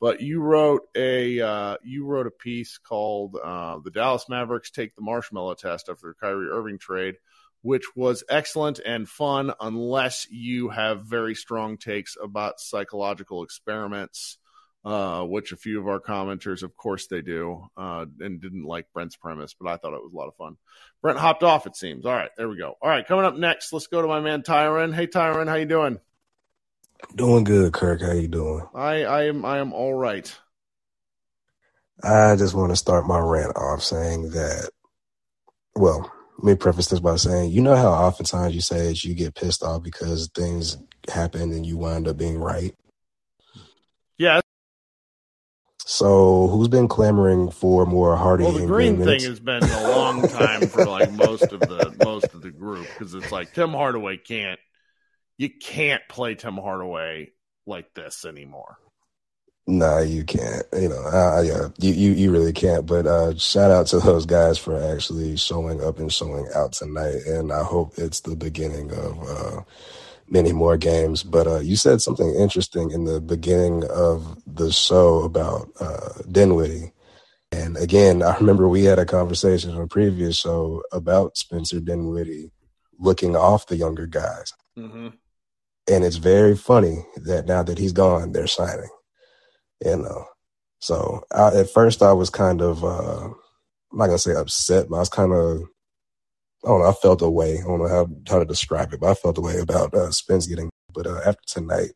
But you wrote a uh, you wrote a piece called uh, "The Dallas Mavericks Take the Marshmallow Test After the Kyrie Irving Trade." which was excellent and fun unless you have very strong takes about psychological experiments, uh, which a few of our commenters, of course, they do, uh, and didn't like Brent's premise, but I thought it was a lot of fun. Brent hopped off, it seems. All right, there we go. All right, coming up next, let's go to my man Tyron. Hey, Tyron, how you doing? Doing good, Kirk. How you doing? I, I am, I am all right. I just want to start my rant off saying that, well, let me preface this by saying, you know how oftentimes you say that you get pissed off because things happen and you wind up being right. Yeah. So who's been clamoring for more Hardy Well, the green Green thing minutes? has been a long time for like most of the most of the group because it's like Tim Hardaway can't you can't play Tim Hardaway like this anymore. Nah, you can't. You know, uh, yeah, you, you you really can't. But uh, shout out to those guys for actually showing up and showing out tonight, and I hope it's the beginning of uh, many more games. But uh, you said something interesting in the beginning of the show about uh, Dinwiddie, and again, I remember we had a conversation on a previous show about Spencer Dinwiddie looking off the younger guys, Mm-hmm. and it's very funny that now that he's gone, they're signing you know. So I, at first I was kind of, uh, I'm not gonna say upset, but I was kind of, I don't know, I felt a way. I don't know how how to describe it, but I felt a way about uh, Spence getting. But uh, after tonight,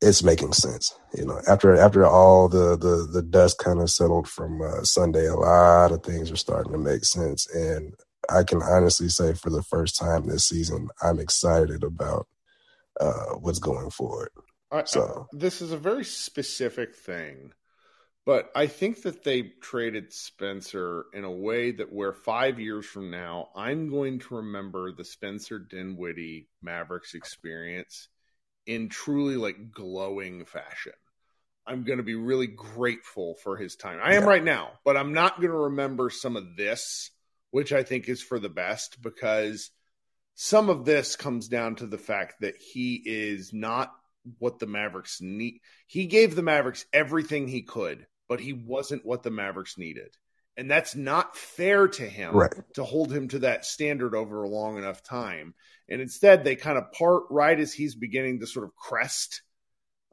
it's making sense. You know, after after all the the the dust kind of settled from uh, Sunday, a lot of things are starting to make sense, and I can honestly say for the first time this season, I'm excited about uh, what's going forward. I, So- I- this is a very specific thing, but I think that they traded Spencer in a way that where five years from now, I'm going to remember the Spencer Dinwiddie Mavericks experience in truly like glowing fashion. I'm going to be really grateful for his time. I am Yeah. right now, but I'm not going to remember some of this, which I think is for the best because some of this comes down to the fact that he is not what the Mavericks need. He gave the Mavericks everything he could, but he wasn't what the Mavericks needed. And that's not fair to him Right. to hold him to that standard over a long enough time. And instead, they kind of part right as he's beginning to sort of crest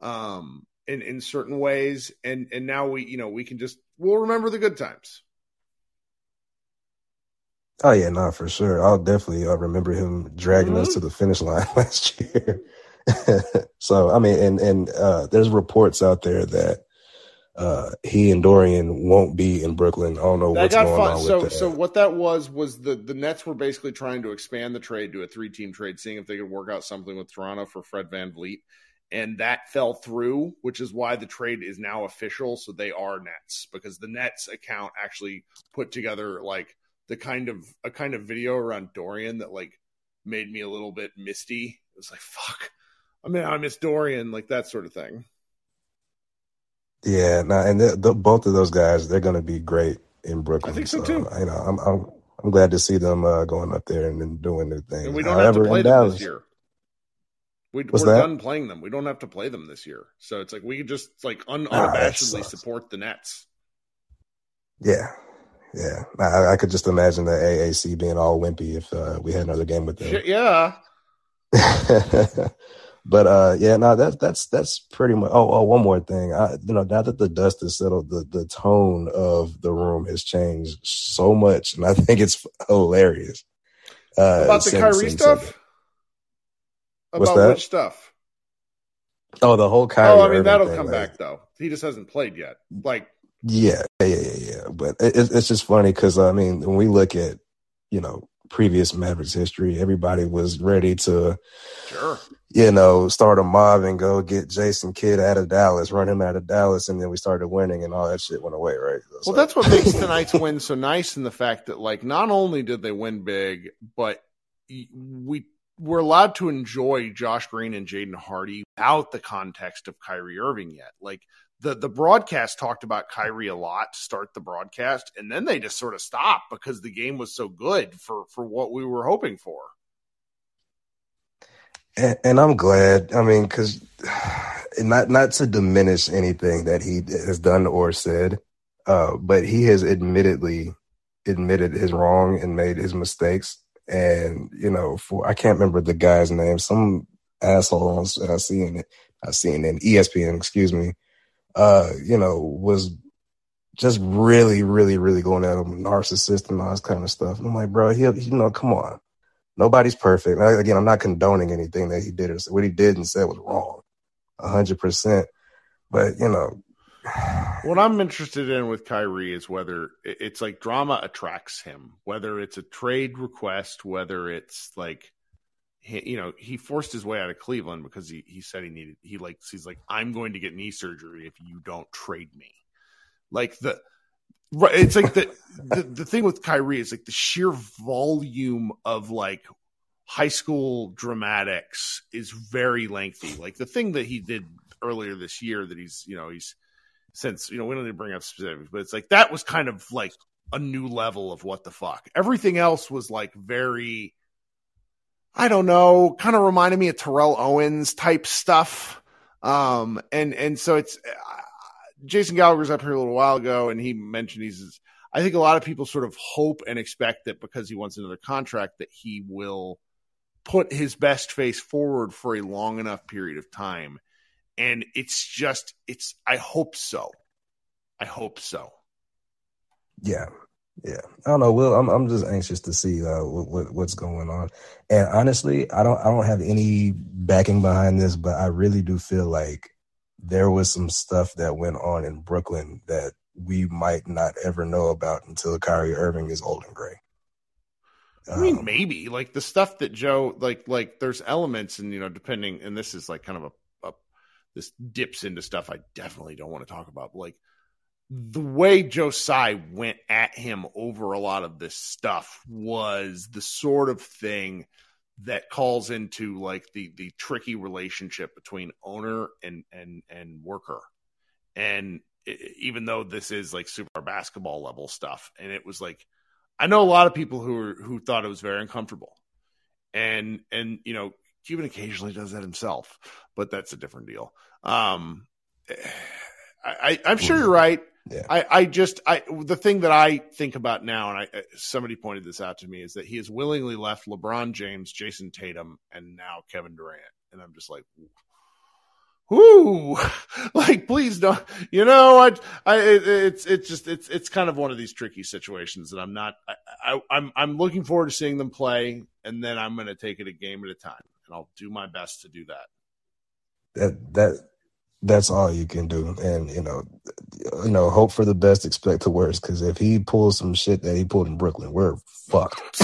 um, in in certain ways. And and now we, you know, we can just we'll remember the good times. Oh yeah, no, for sure. I'll definitely uh, remember him dragging us Mhm. to the finish line last year. so I mean, and and uh, there's reports out there that uh, he and Dorian won't be in Brooklyn. I don't know That what's going fun. on So with that. so what that was was the the Nets were basically trying to expand the trade to a three team trade, seeing if they could work out something with Toronto for Fred VanVleet. And that fell through, which is why the trade is now official. So they are Nets because the Nets account actually put together like the kind of a kind of video around Dorian that like made me a little bit misty. It was like fuck. I mean, I miss Dorian, like that sort of thing. Yeah, no, and the, the, both of those guys, they're going to be great in Brooklyn. I think so, too. You know, I'm I'm I'm glad to see them uh, going up there and, then doing their thing. And we don't However, have to play them Dallas, this year. We, we're that? done playing them. We don't have to play them this year. So it's like we could just like un- Ah, that unabashedly support the Nets. Yeah, yeah. I, I could just imagine the AAC being all wimpy if uh, we had another game with them. Yeah. but uh, yeah, no, that's that's that's pretty much. Oh, oh, one more thing. I, you know, now that the dust has settled, the the tone of the room has changed so much, and I think it's hilarious. Uh, About the since- Kyrie since- stuff? About which stuff? Oh, the whole Kyrie. oh, I mean, Irving that'll thing, come like, back, though. He just hasn't played yet. Like, Yeah, yeah, yeah, yeah. But it, it's it's just funny because I mean, when we look at you know previous Mavericks history, everybody was ready to sure. you know start a mob and go get Jason Kidd out of Dallas, run him out of Dallas, and then we started winning, and all that shit went away, right? Well, like- that's what makes tonight's win so nice in the fact that, like, not only did they win big, but we were allowed to enjoy Josh Green and Jaden Hardy without the context of Kyrie Irving yet. Like, the, the broadcast talked about Kyrie a lot to start the broadcast, and then they just sort of stopped because the game was so good for, for what we were hoping for. and, and I'm glad. I mean, because not not to diminish anything that he has done or said, uh, but he has admittedly admitted his wrong and made his mistakes. And you know, for I can't remember the guy's name, some asshole on uh, CNN, uh, CNN, ESPN, excuse me, uh, you know, was just really, really, really going at him, narcissist and all this kind of stuff. And I'm like, bro, he, you know, come on nobody's perfect. And again, I'm not condoning anything that he did or what he did and said was wrong, hundred percent. But you know, What I'm interested in with Kyrie is whether it's like drama attracts him, whether it's a trade request, whether it's like, he, you know, he forced his way out of Cleveland because he, he said he needed, he like, he's like, I'm going to get knee surgery if you don't trade me. Like the, right, it's like the, the, the thing with Kyrie is like the sheer volume of like high school dramatics is very lengthy. Like the thing that he did earlier this year that he's, you know, he's, since you know we don't need to bring up specifics, but it's like that was kind of like a new level of what the fuck. Everything else was like very, I don't know, kind of reminded me of Terrell Owens type stuff. Um, and and so it's uh, Jason Gallagher's up here a little while ago, and he mentioned he's. I think a lot of people sort of hope and expect that because he wants another contract that he will put his best face forward for a long enough period of time and it's just it's i hope so i hope so yeah, yeah. I don't know. Well, I'm I'm just anxious to see uh, what, what what's going on. And honestly, I don't I don't have any backing behind this, but I really do feel like there was some stuff that went on in Brooklyn that we might not ever know about until Kyrie Irving is old and gray. i mean Um, maybe like the stuff that joe like like there's elements and you know depending and this is like kind of a, a this dips into stuff i definitely don't want to talk about like the way Joe Tsai went at him over a lot of this stuff was the sort of thing that calls into like the the tricky relationship between owner and and and worker And even though this is like super basketball level stuff, and it was like, I know a lot of people who were, who thought it was very uncomfortable, and and you know, Cuban occasionally does that himself, but that's a different deal. Um, I, I am sure you're right. Yeah. I, I just I the thing that I think about now, and I uh, somebody pointed this out to me, is that he has willingly left LeBron James, Jayson Tatum, and now Kevin Durant, and I'm just like, whoo, like please don't, you know, I, I it, it's it's just it's it's kind of one of these tricky situations that I'm not, I, I I'm I'm looking forward to seeing them play, and then I'm going to take it a game at a time, and I'll do my best to do that. That that that's all you can do, and you know, you know, hope for the best, expect the worst. Because if he pulls some shit that he pulled in Brooklyn, we're fucked.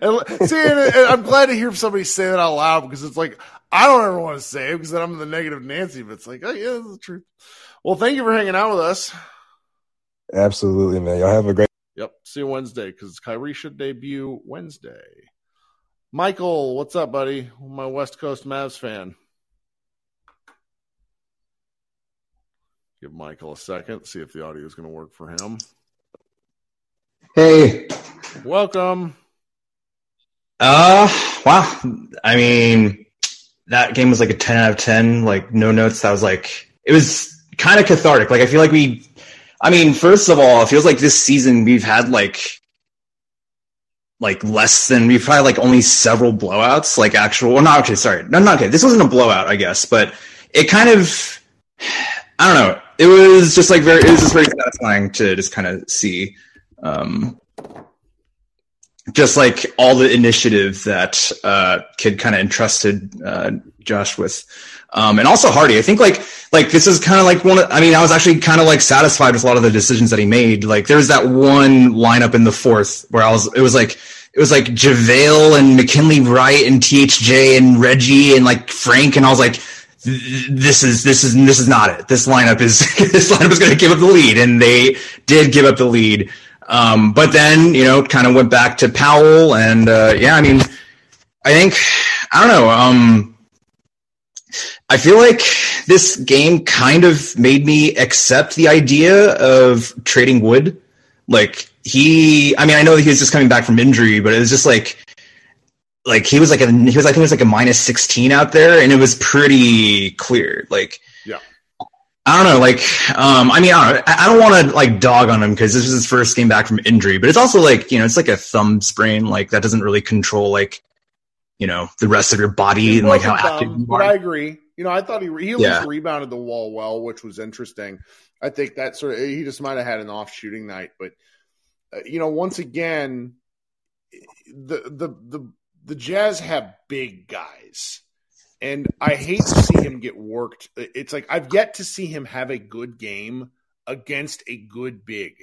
and, see, and, and I'm glad to hear somebody say that out loud because it's like I don't ever want to say it because then I'm the negative Nancy, but it's like, oh yeah, that's the truth. Well, thank you for hanging out with us. Absolutely, man. Y'all have a great. Yep. See you Wednesday because Kyrie should debut Wednesday. Michael, what's up, buddy? My West Coast Mavs fan. Give Michael a second, see if the audio is going to work for him. Hey. Welcome. Uh, wow. I mean, that game was like a 10 out of 10, like no notes. That was like, it was kind of cathartic. Like, I feel like we, I mean, first of all, it feels like this season we've had like, like less than, we've had like only several blowouts, like actual, well, not okay, sorry. No, not okay. This wasn't a blowout, I guess, but it kind of, I don't know. It was just like very, it was just very satisfying to just kind of see, um, just like all the initiative that uh, Kidd kind of entrusted uh, Josh with, um, and also Hardy. I think like like this is kind of like one. Of, I mean, I was actually kind of like satisfied with a lot of the decisions that he made. Like there was that one lineup in the fourth where I was. It was like it was like JaVale and McKinley Wright and THJ and Reggie and like Frank, and I was like. This is this is this is not it. This lineup is this lineup is going to give up the lead, and they did give up the lead. Um, but then, you know, kind of went back to Powell and, uh, yeah, I mean, I think, I don't know, um, I feel like this game kind of made me accept the idea of trading Wood. Like he, I mean, I know he was just coming back from injury, but it was just like, like he was like a, he was, I think it was like a minus 16 out there and it was pretty clear. Like, yeah. I don't know, like, um, I mean, I don't, I don't want to like dog on him because this is his first game back from injury, but it's also like, you know, it's like a thumb sprain, like that doesn't really control like, you know, the rest of your body and like how active thumb, you But are. I agree. You know, I thought he he at Yeah. least rebounded the wall well, which was interesting. I think that sort of he just might have had an off shooting night, but uh, you know, once again, the the the the Jazz have big guys, and I hate to see him get worked. It's like I've yet to see him have a good game against a good big.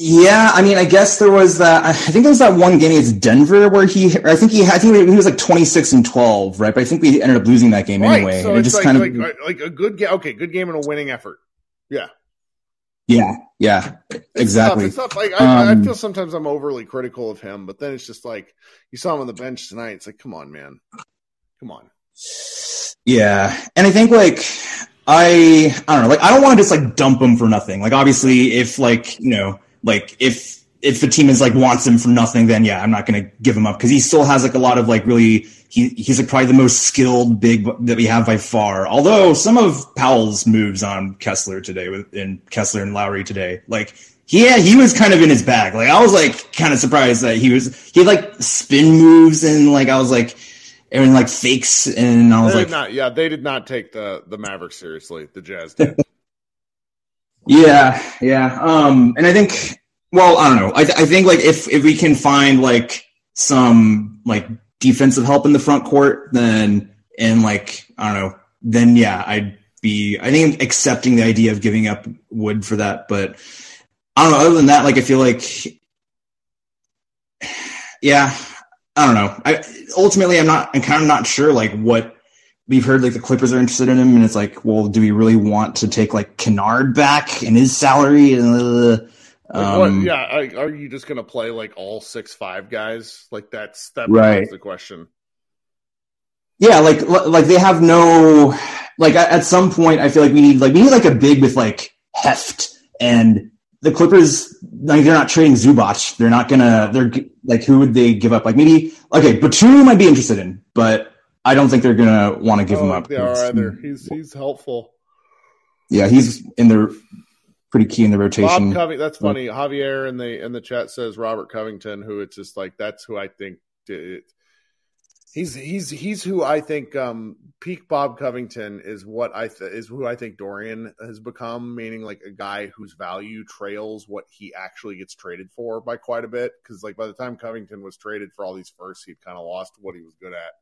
Yeah, I mean, I guess there was that. I think there was that one game against Denver where he, I think he, I think he was like twenty six and twelve, right? But I think we ended up losing that game anyway. so it it's just like, kind of, like like a good game. Okay, good game and a winning effort. Yeah. Yeah, yeah, It's exactly. Tough. It's tough. Like I, Um, I feel sometimes I'm overly critical of him, but then it's just like you saw him on the bench tonight. It's like, come on, man, come on. Yeah, and I think like I, I don't know, like I don't want to just like dump him for nothing. Like obviously, if like you know, like if if the team is like wants him for nothing, then yeah, I'm not going to give him up because he still has like a lot of like really he he's like probably the most skilled big that we have by far. Although some of Powell's moves on Kessler today with and Kessler and Lauri today, like yeah, he was kind of in his bag. Like I was like kind of surprised that he was he had like spin moves and like I was like and like fakes and I was They like not, yeah, they did not take the the Mavericks seriously. The Jazz did. Yeah, yeah. Um, and I think, well, I don't know. I, I think like if if we can find like some like defensive help in the front court, then and like I don't know, then yeah, I'd be. I think accepting the idea of giving up Wood for that, but I don't know. Other than that, like I feel like, yeah, I don't know. I ultimately I'm not. I'm kind of not sure like what we've heard like the Clippers are interested in him, and it's like, well, do we really want to take like Kennard back and his salary? And, uh, Like, what, um, yeah, I, are you just gonna play like all six five guys? Like that's that Right. the question. yeah, like like they have no like at some point I feel like we need like we need like a big with like heft and the Clippers like they're not trading Zubac. They're not gonna they're like who would they give up? Like maybe okay, Batum I'd be interested in, but I don't think they're gonna want to give I him up. They are either. He's he's helpful. Yeah, he's in the pretty key in the rotation. Bob. Covington. That's funny. Javier in the in the chat says Robert Covington, who it's just like that's who I think did. He's he's he's who I think um peak Bob Covington is what I th- is who I think Dorian has become, meaning like a guy whose value trails what he actually gets traded for by quite a bit. Because like by the time Covington was traded for all these firsts, he'd kind of lost what he was good at.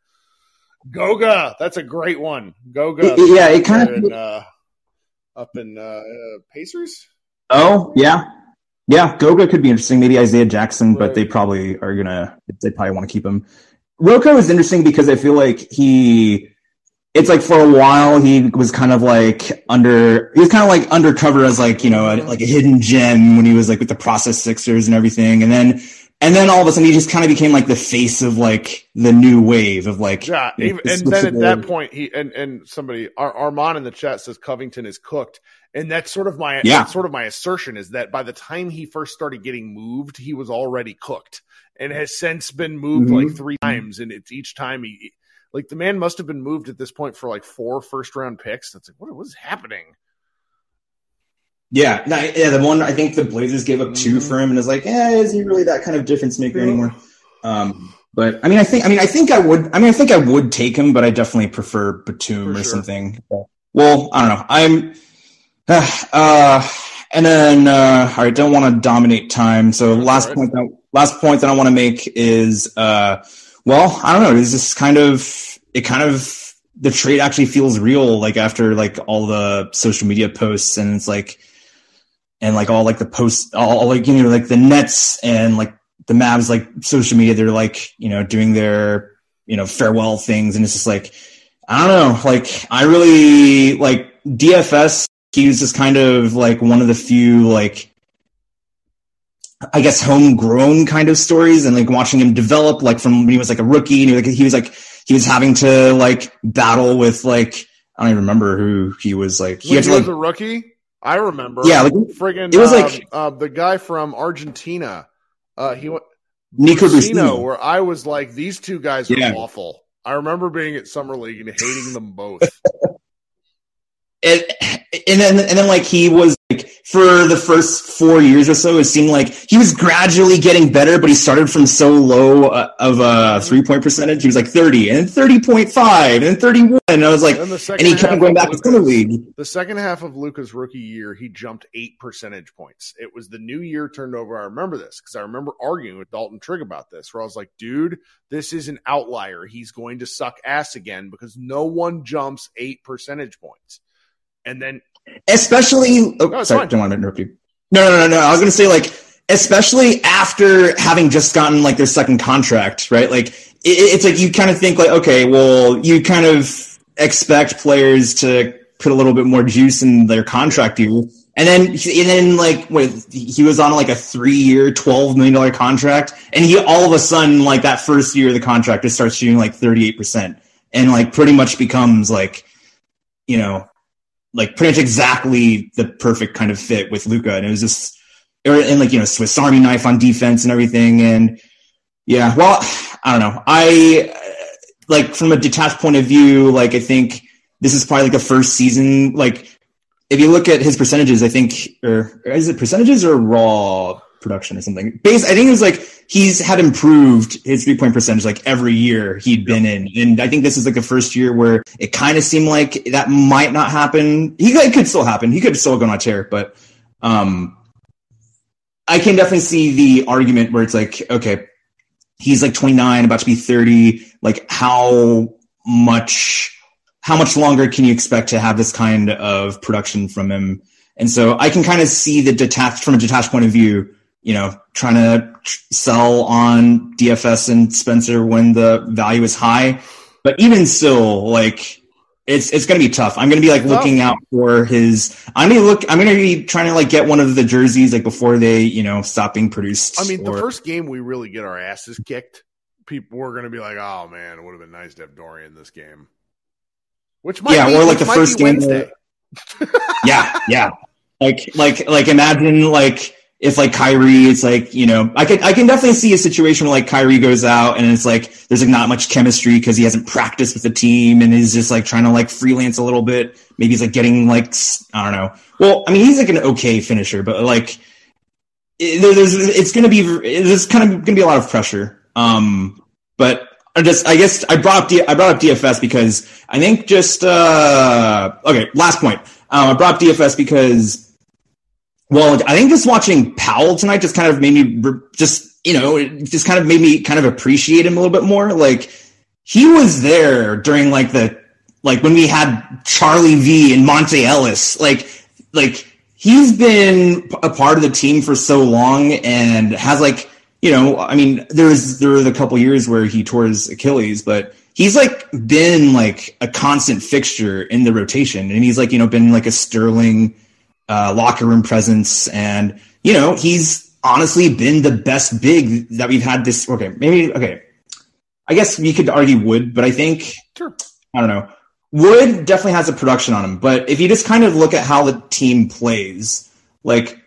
Goga, that's a great one. Goga, Yeah, it kind of- uh, up in uh, Pacers. Oh yeah, yeah. Goga could be interesting. Maybe Isaiah Jackson, but they probably are gonna. They probably want to keep him. RoCo is interesting because I feel like he. It's like for a while he was kind of like under. He was kind of like undercover as like you know a, like a hidden gem when he was like with the Process Sixers and everything, and then and then all of a sudden he just kind of became like the face of like the new wave of like Yeah, you know, even, and then at that point, he and and somebody Ar- Armand in the chat says Covington is cooked, and that's sort of my Yeah. sort of my assertion is that by the time he first started getting moved, he was already cooked, and has since been moved Mhm. like three times, and it's each time he like the man must have been moved at this point for like four first round picks. That's like what is happening? Yeah, no, yeah. The one I think the Blazers gave up 2 Mhm. for him, and is like, eh, is he really that kind of difference maker anymore? Um, but I mean, I think, I mean, I think I would. I mean, I think I would take him, but I definitely prefer Batum For or sure. something. Well, I don't know. I'm, uh, and then uh, all right, don't want to dominate time. So That's last right. point that last point that I want to make is, uh, well, I don't know. Is this kind of it? Kind of the trade actually feels real, like after like all the social media posts, and it's like and like all like the posts, all, like you know like the Nets and like the Mavs like social media, they're like you know doing their you know farewell things, and it's just like I don't know, like I really like DFS. He was just kind of like one of the few like I guess homegrown kind of stories, and like watching him develop like from when he was like a rookie, and he, like he was like he was having to like battle with like I don't even remember who he was like he When had he to was like a rookie, I remember. yeah like friggin' It was um, like- uh, the guy from Argentina. Uh, he went Nico Brussino. where I was like, these two guys are Yeah. awful. I remember being at summer league and hating them both. and, and then and then like he was like for the first four years or so, it seemed like he was gradually getting better, but he started from so low uh, of a three point percentage. He was like thirty, and thirty point five, and thirty one. And I was like, And the and he kept going back to summer league. The second half of Luka's rookie year, he jumped eight percentage points. It was the new year turned over. I remember this because I remember arguing with Dalton Trigg about this, where I was like, dude, this is an outlier. He's going to suck ass again because no one jumps eight percentage points. And then especially oh, No, sorry, fine. don't want to interrupt you. No, no, no, no. I was going to say like, especially after having just gotten like their second contract, right? Like, it, it's like you kind of think like, okay, well, you kind of expect players to put a little bit more juice in their contract year. And then, and then like, wait, he was on like a three-year, twelve million dollar contract, and he all of a sudden, like that first year of the contract, just starts shooting like thirty-eight percent, and like pretty much becomes like, you know, like pretty much exactly the perfect kind of fit with Luka. And it was just, or, and like, you know, Swiss Army knife on defense and everything. And yeah, well, I don't know. I, like, from a detached point of view, like, I think this is probably like a first season. Like, if you look at his percentages, I think, or is it percentages or raw production or something? Base, I think it was like he's had improved his three point percentage like every year he'd been in, and I think this is like the first year where it kind of seemed like that might not happen. He it could still happen. He could still go on a tear, but um, I can definitely see the argument where it's like, okay, he's like 29, about to be 30. Like, how much? How much longer can you expect to have this kind of production from him? And so I can kind of see the detached from a detached point of view, you know, trying to sell on DFS and Spencer when the value is high. But even still, like it's it's gonna be tough. I'm gonna be like looking out for his. I'm gonna look. I'm gonna be trying to like get one of the jerseys like before they you know stop being produced. I mean, the first game we really get our asses kicked people were going to be like, "Oh man, it would have been nice to have Dorian in this game." Which might Yeah, be, or like the first game yeah, yeah. Like, like, like, imagine like if like Kyrie, it's like you know, I can I can definitely see a situation where like Kyrie goes out and it's like there's like not much chemistry because he hasn't practiced with the team and he's just like trying to like freelance a little bit. Maybe he's like getting like I don't know. Well, I mean, he's like an okay finisher, but like there's it's gonna be there's kind of gonna be a lot of pressure. Um, but I just I guess I brought up D, I brought up DFS because I think just uh okay last point. Um, I brought up DFS because well I think just watching Powell tonight just kind of made me just you know it just kind of made me kind of appreciate him a little bit more. Like he was there during like the like when we had Charlie V and Monta Ellis like like he's been a part of the team for so long and has like you know i mean there's there were the couple years where he tore his achilles but he's like been like a constant fixture in the rotation and he's like you know been like a sterling uh, locker room presence and you know he's honestly been the best big that we've had this okay maybe okay i guess we could argue wood but i think Sure. i don't know Wood definitely has a production on him, but if you just kind of look at how the team plays, like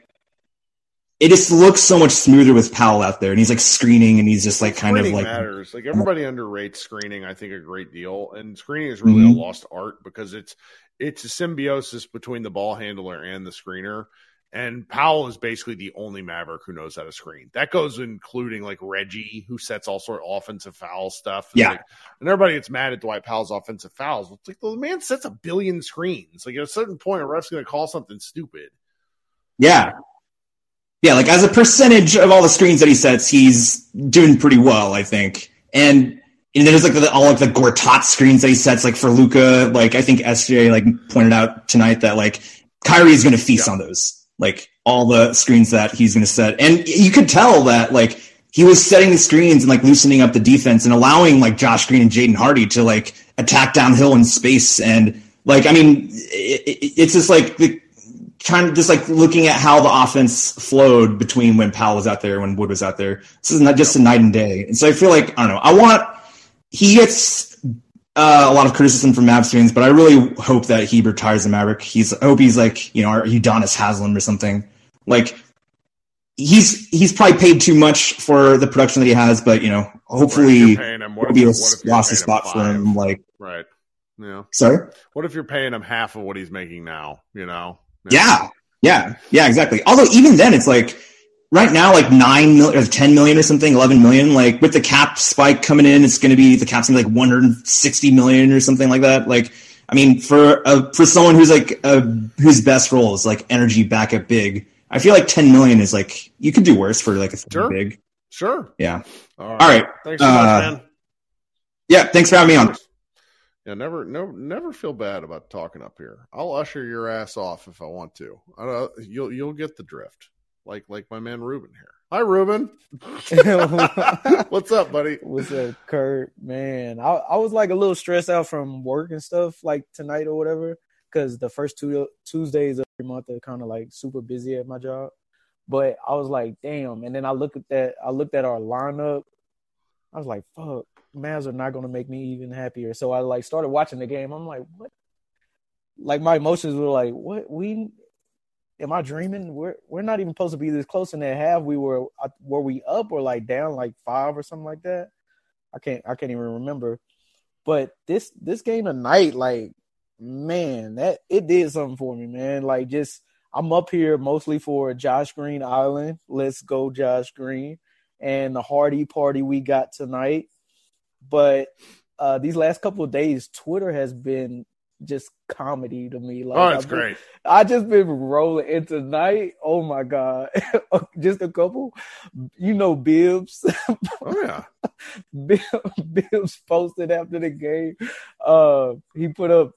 it just looks so much smoother with Powell out there, and he's like screening, and he's just like kind screening of like matters. Like everybody underrates screening, I think a great deal, and screening is really Mhm. a lost art because it's it's a symbiosis between the ball handler and the screener. And Powell is basically the only Maverick who knows how to screen. That goes including like Reggie, who sets all sort of offensive foul stuff. Yeah. like- and everybody gets mad at Dwight Powell's offensive fouls. It's like the man sets a billion screens. Like at a certain point, a ref's going to call something stupid. yeah, yeah. Like as a percentage of all the screens that he sets, he's doing pretty well, I think. And and then there's like the, all like the Gortat screens that he sets, like for Luka. Like I think SJ like pointed out tonight that like Kyrie is going to feast Yeah. on those, like all the screens that he's going to set, and you could tell that like he was setting the screens and like loosening up the defense and allowing like Josh Green and Jaden Hardy to like attack downhill in space and like I mean it, it, it's just like the kind of just like looking at how the offense flowed between when Powell was out there and when Wood was out there. This is not just a night and day. And so I feel like I don't know. I want he gets uh, a lot of criticism from Mavs fans, but I really hope that he retires the Maverick. He's I hope he's like you know our Udonis Haslem or something. Like he's he's probably paid too much for the production that he has, but you know hopefully you're paying him, what it'll if, be a what if you're lost a spot for him. Like Right. Yeah. sorry. What if you're paying him half of what he's making now? You know? Yeah, yeah, yeah, exactly. Although even then, it's like right now, like nine million or ten million or something, eleven million. Like with the cap spike coming in, it's going to be the cap's going to be like one hundred sixty million or something like that. Like, I mean, for uh, for someone who's like uh, whose best role is like energy backup big, I feel like ten million is like you could do worse for like a Sure. big. Sure. Yeah. All right. All right. Thanks so Uh, much, man. Yeah. Thanks for having me on. Yeah, never, never, never feel bad about talking up here. I'll usher your ass off if I want to. I don't, you'll, you'll get the drift, like, like my man Ruben here. Hi, Ruben. What's up, buddy? What's up, Kurt? Man, I, I was like a little stressed out from work and stuff like tonight or whatever because the first two Tuesdays of every month are kind of like super busy at my job. But I was like, damn. And then I looked at that. I looked at our lineup. I was like, fuck, Mavs are not gonna make me even happier. So I like started watching the game. I'm like, what? Like my emotions were like, what? We am I dreaming? We're we're not even supposed to be this close in that half. We were uh, were we up or like down like five or something like that? I can't I can't even remember. But this this game tonight, like man, that it did something for me, man. Like just I'm up here mostly for Josh Green Island. Let's go, Josh Green, and the Hardy party we got tonight. But uh these last couple of days, Twitter has been just comedy to me. Like Oh, it's great. I just been rolling in tonight. Oh my god, just a couple. You know, Bibbs. Oh yeah. Bibbs posted after the game. Uh, he put up.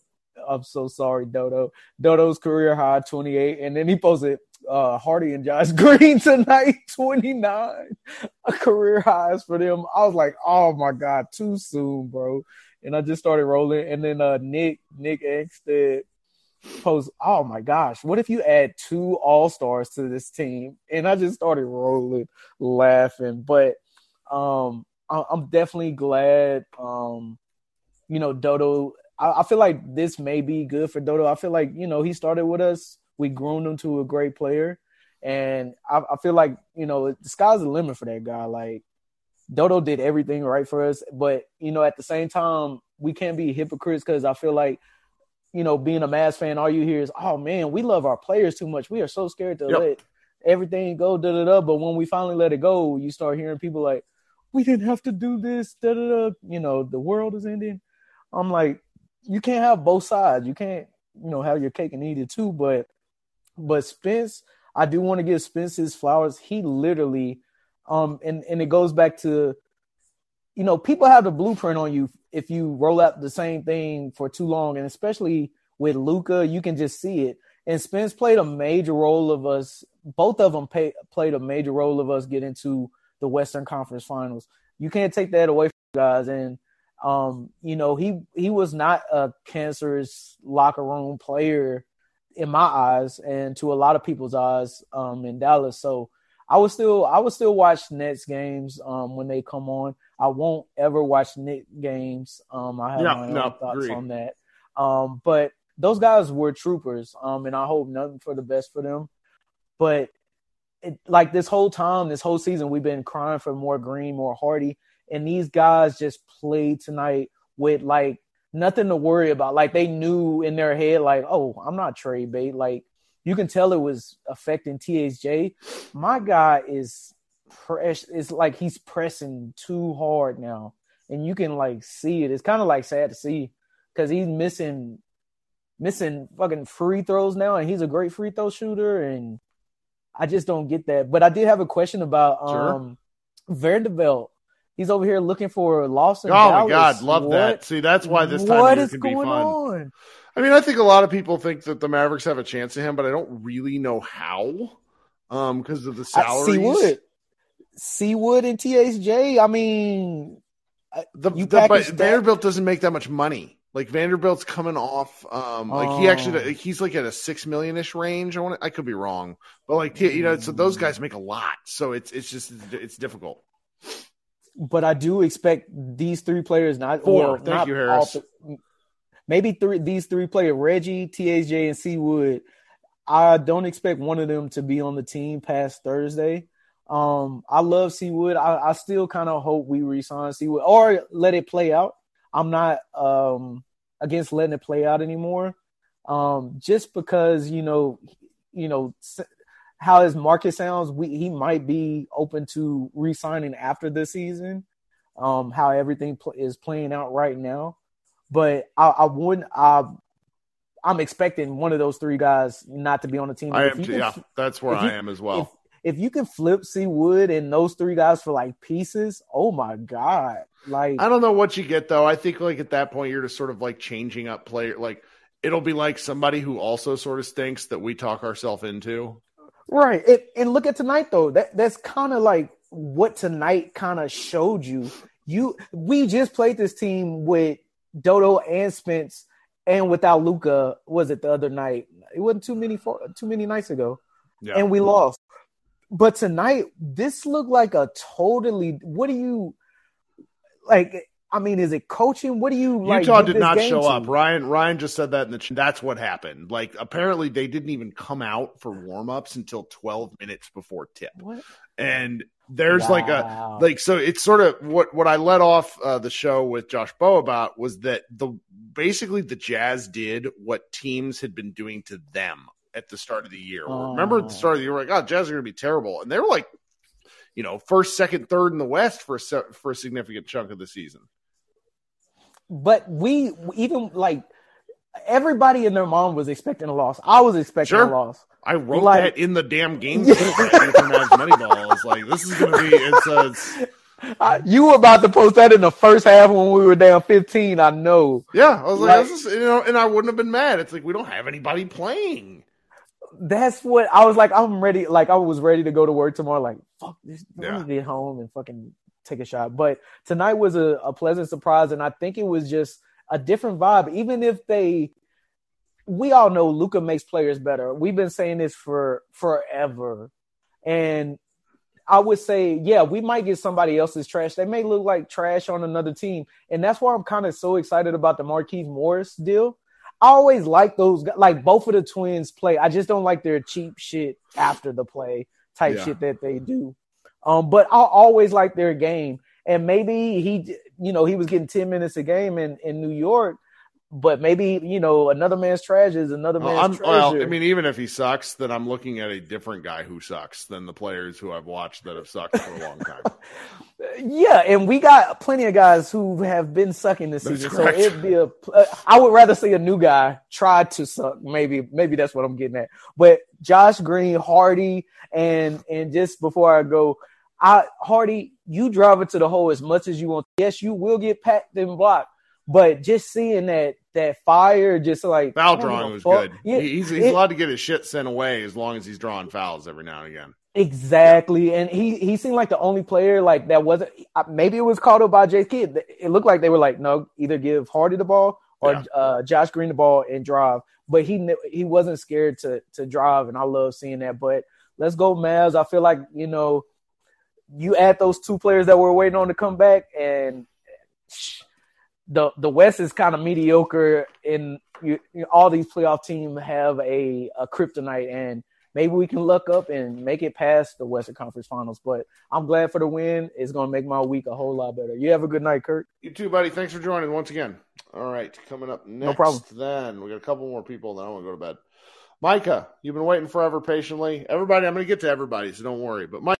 I'm so sorry, Dodo. Dodo's career high 28, and then he posted uh, Hardy and Josh Green tonight 29. A career highs for them. I was like, oh my god, too soon, bro. And I just started rolling, and then uh, Nick Nick Ekstead post, oh my gosh, what if you add two all stars to this team? And I just started rolling, laughing. But um, I- I'm definitely glad. Um, you know, Dodo. I, I feel like this may be good for Dodo. I feel like you know he started with us. We groomed him to a great player, and I, I feel like you know the sky's the limit for that guy. Like Dodo did everything right for us, but you know at the same time we can't be hypocrites because I feel like you know being a Mavs fan, all you hear is, "Oh man, we love our players too much. We are so scared to Yep. let everything go." Da da da. But when we finally let it go, you start hearing people like, "We didn't have to do this." Da da da. You know the world is ending. I'm like, you can't have both sides. You can't you know have your cake and eat it too. But but Spence, I do want to give Spence his flowers. He literally, um, and and it goes back to, you know, people have the blueprint on you if you roll out the same thing for too long, and especially with Luka, you can just see it. And Spence played a major role of us. Both of them pay, played a major role of us getting to the Western Conference Finals. You can't take that away from guys. And um, you know, he he was not a cancerous locker room player in my eyes and to a lot of people's eyes um, in Dallas. So I would still I would still watch Nets games um, when they come on. I won't ever watch Nick games. Um, I have Yeah, my own no, thoughts agreed. on that. Um, but those guys were troopers, um, and I hope nothing for the best for them. But it, like this whole time, this whole season, we've been crying for more Green, more Hardy, and these guys just played tonight with like nothing to worry about. Like they knew in their head, like, oh, I'm not trade bait. Like you can tell it was affecting THJ. My guy is press. It's like he's pressing too hard now, and you can like see it. It's kind of like sad to see because he's missing missing fucking free throws now, and he's a great free throw shooter, and I just don't get that. But I did have a question about Sure. um Vanderbilt. He's over here looking for Lawson. Oh my God, love that. See, that's why this time what of year is can be going fun. on? I mean, I think a lot of people think that the Mavericks have a chance at him, but I don't really know how. Um, because of the salaries. C Wood, Seawood and THJ. I mean, The, the- but that- Vanderbilt doesn't make that much money. Like Vanderbilt's coming off, um, like he Oh. actually he's like at a six million ish range. I want I could be wrong, but like you know, so those guys make a lot, so it's it's just it's difficult. but I do expect these three players not Four. well, Thank not you, all Harris. th- maybe three. These three players, Reggie, THJ, and C Wood. I don't expect one of them to be on the team past Thursday. Um, I love C Wood. I, I still kind of hope we resign C Wood or let it play out. I'm not um against letting it play out anymore. Um, just because you know, you know how his market sounds, we he might be open to re-signing after the season. Um, how everything pl- is playing out right now, but I, I wouldn't. I, I'm expecting one of those three guys not to be on the team. I am, can yeah, that's where if you- I am as well. if if you can flip C Wood and those three guys for like pieces, oh my god! Like I don't know what you get though. I think like at that point you're just sort of like changing up player. Like it'll be like somebody who also sort of stinks that we talk ourselves into. right. It, and look at tonight though. That that's kind of like what tonight kind of showed you. You we just played this team with Dodo and Spence and without Luka. Was it the other night? It wasn't too many for, too many nights ago. Yeah. and we lost. But tonight, this looked like a totally. What do you like? I mean, is it coaching? What do you like? Utah did not show to? up. Ryan Ryan just said that in the ch- that's what happened. Like apparently they didn't even come out for warm-ups until 12 minutes before tip. What? And there's like a like so it's sort of what what I let off uh, the show with Josh Bowe about was that the basically the Jazz did what teams had been doing to them at the start of the year. Remember at the Oh. start of the year, we're like, oh, Jazz are going to be terrible, and they were like, you know, first, second, third in the West for a for a significant chunk of the season. But we even like everybody and their mom was expecting a loss. I was expecting Sure. a loss. I wrote Like- that in the damn game script for Mavs Moneyball. I like, this is to be it's, uh, it's I, you were about to post that in the first half when we were down fifteen. I know. yeah. I was like, Like- this is you know, and I wouldn't have been mad. It's like we don't have anybody playing. That's what I was like. I'm ready. Like I was ready to go to work tomorrow. Like fuck this. Let me get home and fucking take a shot. But tonight was a, a pleasant surprise, and I think it was just a different vibe. Even if they, we all know Luka makes players better. We've been saying this for forever, and I would say, yeah, we might get somebody else's trash. They may look like trash on another team, and that's why I'm kind of so excited about the Markieff Morris deal. I always like those, like both of the twins play. I just don't like their cheap shit after the play type Yeah. shit that they do. Um, but I always like their game, and maybe he, you know, he was getting ten minutes a game in in New York, but maybe you know another man's trash is another man's well, treasure. I mean, even if he sucks, then I'm looking at a different guy who sucks than the players who I've watched that have sucked for a long time. Yeah, and we got plenty of guys who have been sucking this That's season. correct. So it'd be a. Uh, I would rather see a new guy try to suck. Maybe, maybe that's what I'm getting at. But Josh Green, Hardy, and and just before I go, I Hardy, you drive it to the hole as much as you want. Yes, you will get packed and blocked, but just seeing that that fire, just like Foul I don't give drawing was fuck. good. Yeah, he's he's it- allowed to get his shit sent away as long as he's drawing fouls every now and again. Exactly, and he he seemed like the only player like that wasn't. Maybe it was called up by Jay Kidd. It looked like they were like, no, either give Hardy the ball or Yeah. uh, Josh Green the ball and drive. But he he wasn't scared to to drive, and I love seeing that. But let's go, Mavs. I feel like you know, you add those two players that we're waiting on to come back, and the the West is kind of mediocre. And you, you know, all these playoff teams have a a kryptonite and maybe we can luck up and make it past the Western Conference Finals. But I'm glad for the win. It's going to make my week a whole lot better. You have a good night, Kirk. You too, buddy. Thanks for joining once again. All right, coming up next. No problem. Then we got a couple more people. Then I want to go to bed. Micah, you've been waiting forever patiently. Everybody, I'm going to get to everybody, so don't worry. But Mike,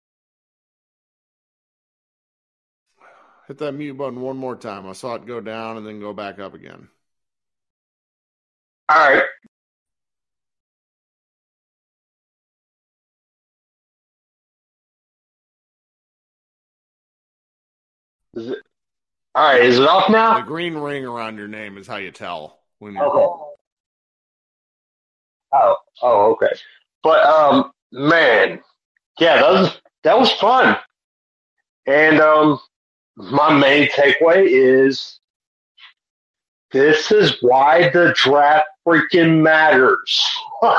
hit that mute button one more time. I saw it go down and then go back up again. All right. Is it, all right, is it off now? The green ring around your name is how you tell when you're. Okay. Oh, oh, okay. But um, man, yeah, that was that was fun. And um, my main takeaway is this is why the draft freaking matters.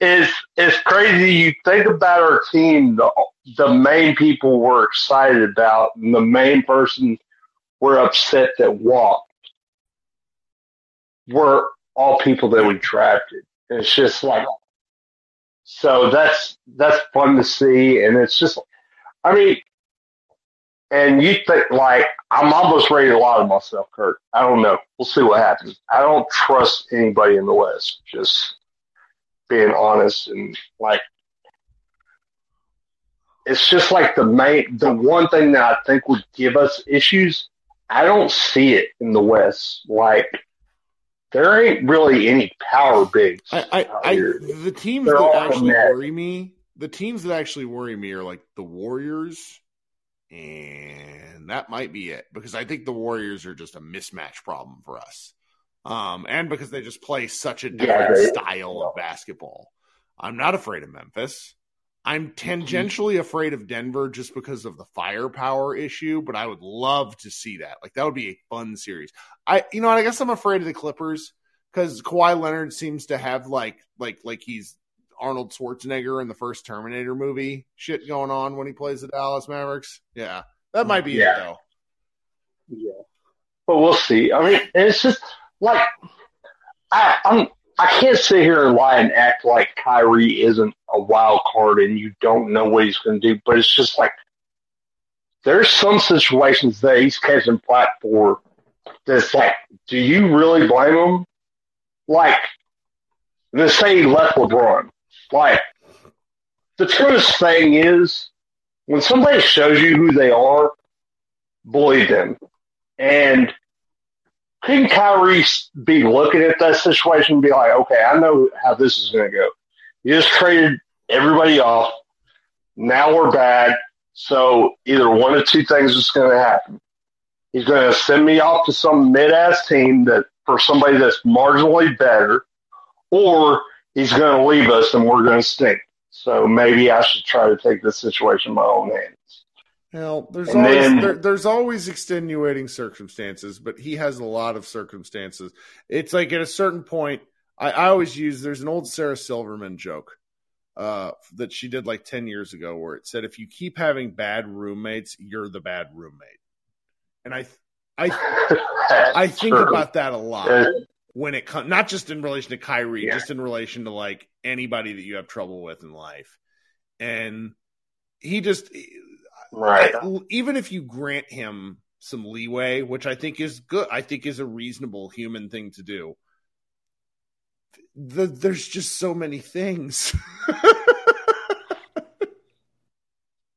It's it's crazy. You think about our team, the the main people we're excited about, and the main person we're upset that walked were all people that we drafted. It's just like so that's that's fun to see, and it's just I mean, and you think like I'm almost ready to lie to myself, Kirk. I don't know. We'll see what happens. I don't trust anybody in the West. Just being honest and like it's just like the main the one thing that I think would give us issues. I don't see it in the West. Like there ain't really any power bigs. I, I, out I the teams They're that actually worry me, the teams that actually worry me are like the Warriors, and that might be it because I think the Warriors are just a mismatch problem for us, um, and because they just play such a different they- style of basketball. I'm not afraid of Memphis. I'm tangentially afraid of Denver just because of the firepower issue, but I would love to see that. Like that would be a fun series. I, you know, I guess I'm afraid of the Clippers because Kawhi Leonard seems to have like, like, like he's Arnold Schwarzenegger in the first Terminator movie shit going on when he plays the Dallas Mavericks. Yeah, that might be it though. Yeah. But we'll see. I mean, it's just like I, I'm. I can't sit here and lie and act like Kyrie isn't a wild card and you don't know what he's going to do. But it's just like there's some situations that he's catching flat for. That's like, do you really blame him? Like, let's say he left LeBron. Like, the truest thing is when somebody shows you who they are, believe them. And couldn't Kyrie be looking at that situation and be like, okay, I know how this is going to go. You just traded everybody off. Now we're bad. So either one of two things is going to happen. He's going to send me off to some mid-ass team that for somebody that's marginally better, or he's going to leave us and we're going to stink. So maybe I should try to take this situation in my own hands. Hell, there's And always then- there, there's always extenuating circumstances, but he has a lot of circumstances. It's like at a certain point, I, I always use there's an old Sarah Silverman joke. uh, that she did like 10 years ago where it said, if you keep having bad roommates, you're the bad roommate. And I, I, I think True. about that a lot Uh, when it comes, not just in relation to Kyrie, Yeah. just in relation to like anybody that you have trouble with in life. And he just, right. I- even if you grant him some leeway, which I think is good, I think is a reasonable human thing to do. The, there's just so many things.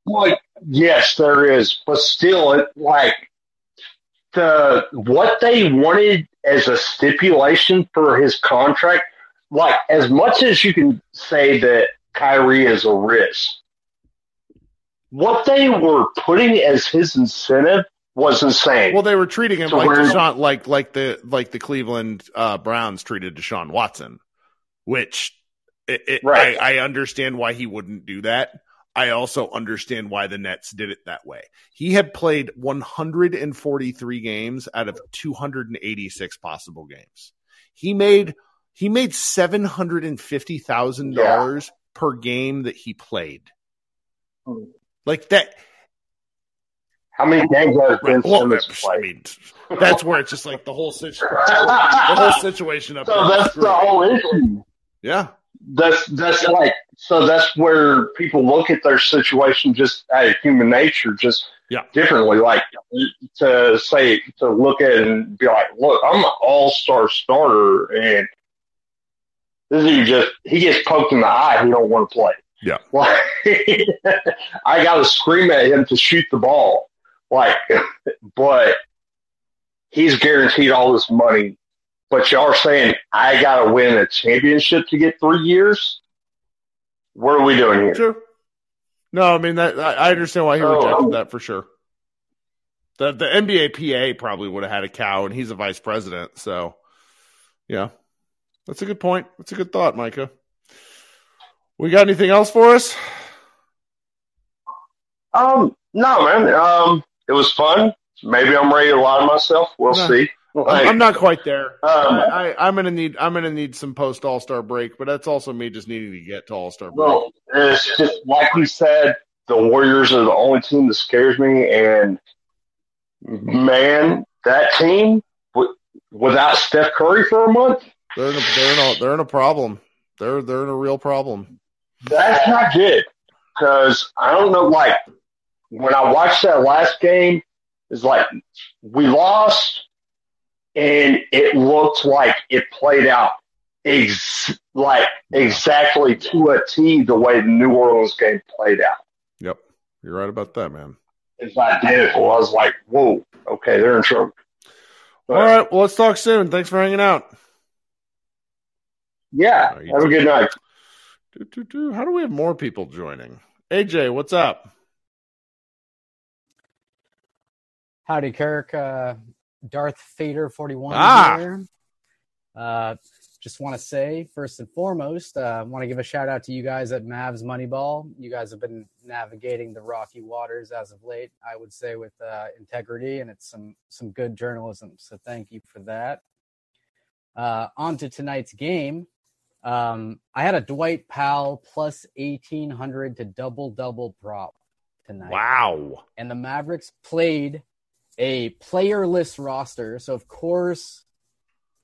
Like, yes, there is, but still, it like the what they wanted as a stipulation for his contract. Like, as much as you can say that Kyrie is a risk, what they were putting as his incentive was insane. well, they were treating him So like we're- Deshaun, like like the like the Cleveland uh, Browns treated Deshaun Watson, which it, it, Right. I, I understand why he wouldn't do that. I also understand why the Nets did it that way. He had played 143 games out of 286 possible games. He made he made seven hundred and fifty thousand dollars per game that he played. Like that. How many games has Ben Well, I played? mean, that's where it's just like the whole situation. The whole situation up so there. that's the whole issue. Yeah. That's that's like so that's where people look at their situation just out of human nature, just Yeah. differently. Like to say to look at it and be like, look, I'm an all star starter, and this dude just he gets poked in the eye. He don't want to play. Yeah. Like, I got to scream at him to shoot the ball. Like, but he's guaranteed all this money. But y'all are saying I got to win a championship to get three years. What are we doing here? True. No, I mean that I understand why he Oh. rejected that for sure. The the NBA PA probably would have had a cow, and he's a vice president. So, yeah, that's a good point. That's a good thought, Micah. We got anything else for us? Um, no, man. Um, it was fun. Maybe I'm ready to lie to myself. We'll No. see. I'm, Like, I'm not quite there. Um, I, I, I'm gonna need I'm gonna need some post All Star break, but that's also me just needing to get to All Star break. Well, it's just like we said, the Warriors are the only team that scares me, and man, that team w- without Steph Curry for a month, They're in a, they're in a they're in a problem. They're they're in a real problem. that's not good. Because I don't know, like when I watched that last game, it's like we lost, and it looked like it played out ex- like exactly to a T the way the New Orleans game played out. Yep, you're right about that, man. It's identical. I was like, whoa, okay, they're in trouble. All right, well, let's talk soon. Thanks for hanging out. Yeah, All right, you have a good night. Do, do, do. How do we have more people joining? AJ, what's up? Howdy, Kirk. Uh, Darth Vader 41 Ah. here. Uh, just want to say, first and foremost, uh, I want to give a shout out to you guys at Mavs Moneyball. You guys have been navigating the rocky waters as of late, I would say, with uh, integrity, and it's some some good journalism. So thank you for that. Uh, on to tonight's game. Um, I had a Dwight Powell plus 1800 to double double prop tonight Wow. and the Mavericks played a playerless roster. So of course,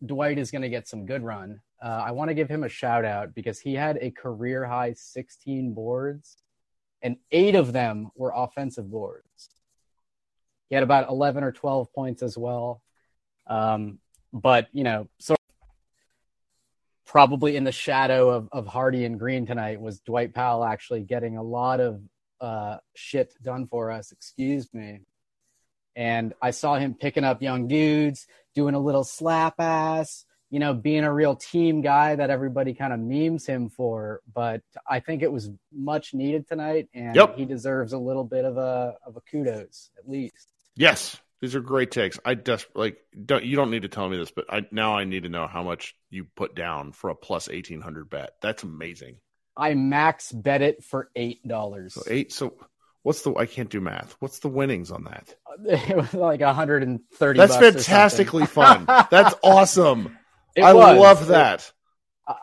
Dwight is going to get some good run. Uh, I want to give him a shout out because he had a career high 16 boards, and eight of them were offensive boards. He had about 11 or 12 points as well. Um, but you know, sort of probably in the shadow of, of Hardy and Green tonight was Dwight Powell actually getting a lot of uh, shit done for us. Excuse me. And I saw him picking up young dudes, doing a little slap ass, you know, being a real team guy that everybody kind of memes him for. But I think it was much needed tonight, and Yep. he deserves a little bit of a of a kudos at least. Yes, these are great takes. I desperately like. Don't you don't need to tell me this, but I now I need to know how much you put down for a plus eighteen hundred bet. That's amazing. I max bet it for eight dollars. So eight. So what's the? I can't do math. What's the winnings on that? It was like hundred and thirty. That's fantastically fun. That's awesome. It I was. love that.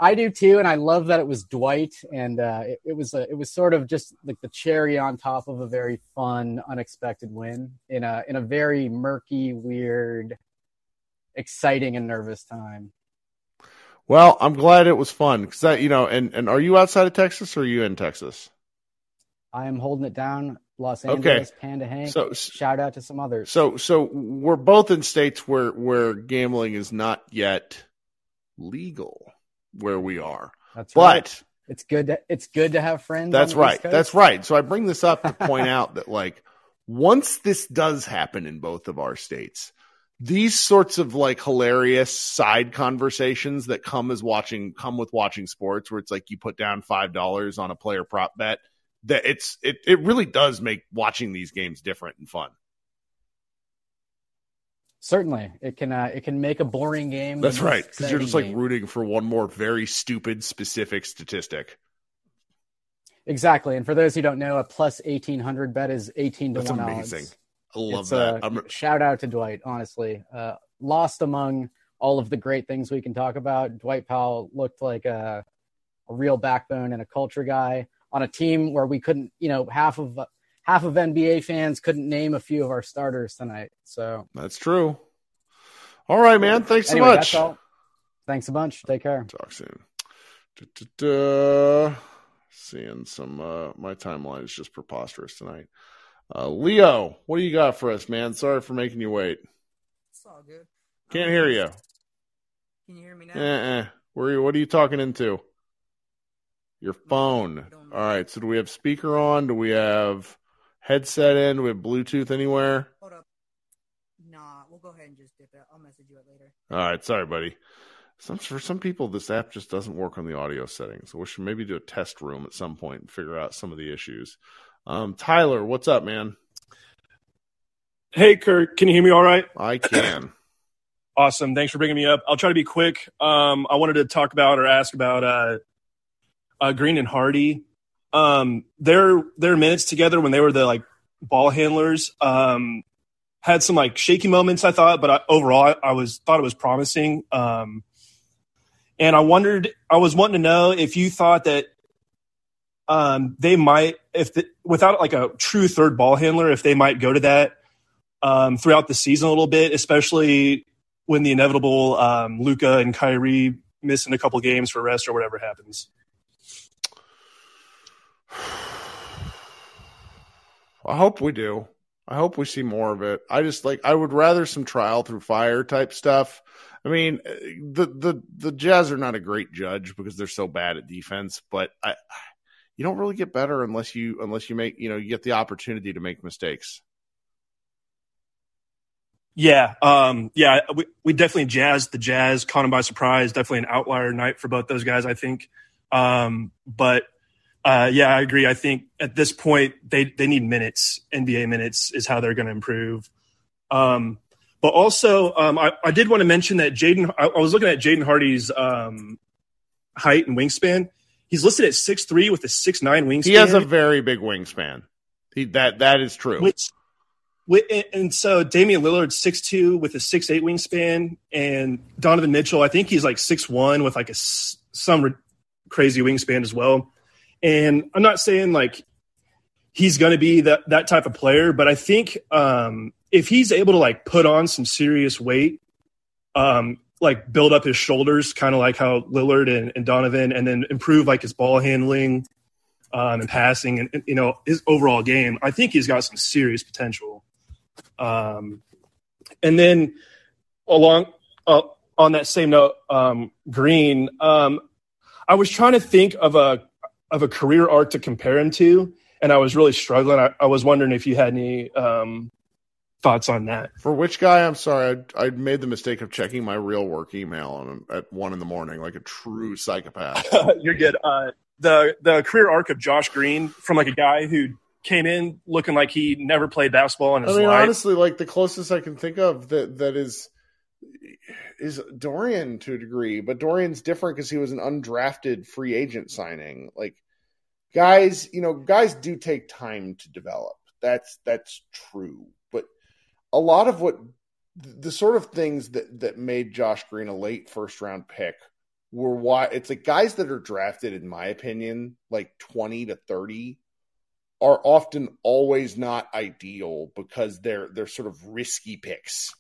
I do too, and I love that it was Dwight, and uh, it, it was a, it was sort of just like the cherry on top of a very fun, unexpected win in a in a very murky, weird, exciting, and nervous time. Well, I'm glad it was fun because that you know, and and are you outside of Texas or are you in Texas? I am holding it down, Los Okay. Angeles, Panda Hank. So- shout out to some others. So so we're both in states where where gambling is not yet legal where we are. That's but right. It's good. To, it's good to have friends. That's on the East right. That's right. So I bring this up to point out that like once this does happen in both of our states, these sorts of like hilarious side conversations that come as watching come with watching sports where it's like you put down five dollars on a player prop bet that it's it it really does make watching these games different and fun. Certainly, it can. Uh, it can make a boring game. That's right. Because you're just like game. rooting for one more very stupid specific statistic. exactly. And for those who don't know, a plus eighteen hundred bet is eighteen to That's one amazing. odds. I love It's, that. uh, I'm shout out to Dwight. Honestly, uh, lost among all of the great things we can talk about. Dwight Powell looked like a, a real backbone and a culture guy on a team where we couldn't, you know, half of half of NBA fans couldn't name a few of our starters tonight. So That's true. All right, man. Thanks so much. that's all. Thanks a bunch. Take care. Talk soon. Da-da-da. Seeing some, uh, my timeline is just preposterous tonight. Uh, Leo, what do you got for us, man? Sorry for making you wait. It's all good. Can't hear you. Can you hear me now? Uh-uh. Where are you, what are you talking into? Your phone. All right. So do we have speaker on? Do we have headset in? Do we have Bluetooth anywhere? Hold up. Nah, we'll go ahead and just dip it. I'll message you it later. All right, sorry, buddy. Some for some people, this app just doesn't work on the audio settings. So we should maybe do a test room at some point and figure out some of the issues. Um, Tyler, what's up, man? Hey, Kirk, can you hear me all right? I can. Awesome. Thanks for bringing me up. I'll try to be quick. Um, I wanted to talk about or ask about uh, uh, Green and Hardy. Um, their their minutes together when they were the like ball handlers um, had some like shaky moments. I thought, but I, overall, I, I was thought it was promising. Um, and I wondered, I was wanting to know if you thought that um, they might, if the, without like a true third ball handler, if they might go to that um, throughout the season a little bit, especially when the inevitable um, Luka and Kyrie missing a couple games for rest or whatever happens. I hope we do. I hope we see more of it. I just like I would rather some trial through fire type stuff. I mean, uh, the the the Jazz are not a great judge because they're so bad at defense, but I you don't really get better unless you unless you make, you know, you get the opportunity to make mistakes. Yeah, um, yeah, we, we definitely jazzed the Jazz, caught them by surprise. Definitely an outlier night for both those guys, I think. Um, but uh, yeah, I agree. I think at this point they they need minutes. NBA minutes is how they're going to improve. Um, but also, um, I, I did want to mention that Jaden. I, I was looking at Jaden Hardy's um, height and wingspan. He's listed at six three with a six nine wingspan. He has a very big wingspan. He, that that is true. Which, and- so Damian Lillard's six two with a six eight wingspan, and Donovan Mitchell, I think he's like six one with like a some crazy wingspan as well. And I'm not saying like he's going to be that that type of player, but I think um, if he's able to like put on some serious weight, um, like build up his shoulders, kind of like how Lillard and, and Donovan, and then improve like his ball handling um, and passing, and, and, you know his overall game. I think he's got some serious potential. Um, and then along uh, on that same note, um, Green, um, I was trying to think of a of a career arc to compare him to, and I was really struggling. I, I was wondering if you had any um, thoughts on that. For which guy? I'm sorry, I, I made the mistake of checking my real work email at one in the morning, like a true psychopath. You're good. Uh, the the career arc of Josh Green from like a guy who came in looking like he never played basketball in his life. I mean, life. honestly, like the closest I can think of that that is is Dorian to a degree, but Dorian's different because he was an undrafted free agent signing. Like guys, you know, guys do take time to develop. That's that's true, but a lot of what the sort of things that that made Josh Green a late first round pick were why it's like guys that are drafted, in my opinion, like 20 to 30 are often always not ideal because they're they're sort of risky picks.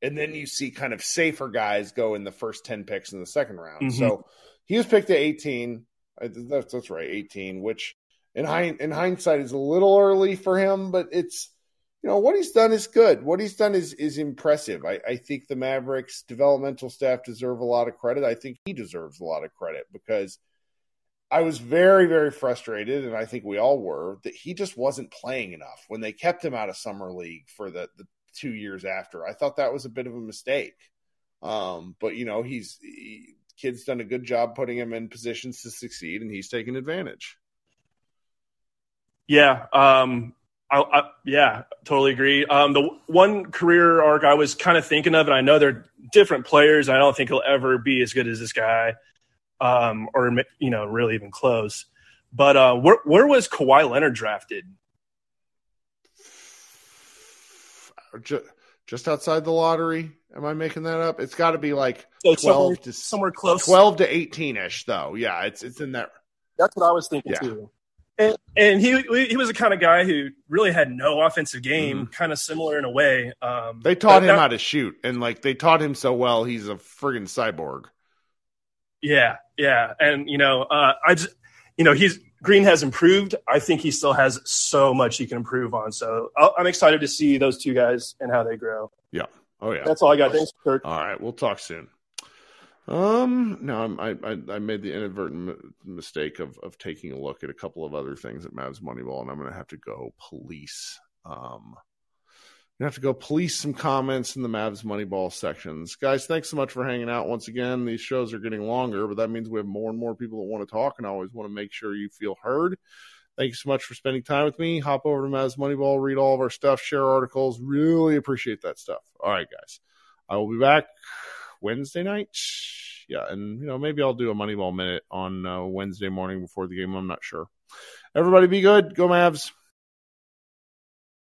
And then you see kind of safer guys go in the first 10 picks in the second round. Mhm. So he was picked at 18. That's, that's right, 18, which in, hind, in hindsight is a little early for him, but it's, you know, what he's done is good. What he's done is, is impressive. I, I think the Mavericks developmental staff deserve a lot of credit. I think he deserves a lot of credit because I was very, very frustrated, and I think we all were, that he just wasn't playing enough when they kept him out of summer league for the, the two years after. I thought that was a bit of a mistake. Um, but you know, he's he, kid's done a good job putting him in positions to succeed, and he's taken advantage. Yeah, um, I, I, yeah, totally agree. Um, the one career arc I was kind of thinking of, and I know they're different players. I don't think he'll ever be as good as this guy, um, or you know, really even close. But uh, where where was Kawhi Leonard drafted? Just, just outside the lottery. Am I making that up? It's got to be like So twelve somewhere, to somewhere close. twelve to eighteen ish, though. Yeah, it's it's in that. That's what I was thinking Yeah. too. And, and he he was the kind of guy who really had no offensive game, kind of similar in a way. Um, Mm-hmm. They taught him that- how to shoot, and like they taught him so well, he's a friggin' cyborg. Yeah, yeah, and you know, uh, I just, you know, he's Green has improved. I think he still has so much he can improve on. So I'm excited to see those two guys and how they grow. Yeah. Oh yeah. That's all I got. Thanks, Kirk. All right, we'll talk soon. Um, no, I'm, I, I I made the inadvertent m- mistake of of taking a look at a couple of other things at Mavs Moneyball, and I'm going to have to go police. Um, I'm have to go police some comments in the Mavs Moneyball sections, guys. Thanks so much for hanging out once again. These shows are getting longer, but that means we have more and more people that want to talk, and I always want to make sure you feel heard. Thank you so much for spending time with me. Hop over to Mavs Moneyball, read all of our stuff, share articles. Really appreciate that stuff. All right, guys. I will be back Wednesday night. Yeah, and you know maybe I'll do a Moneyball minute on uh, Wednesday morning before the game. I'm not sure. Everybody, be good. Go Mavs.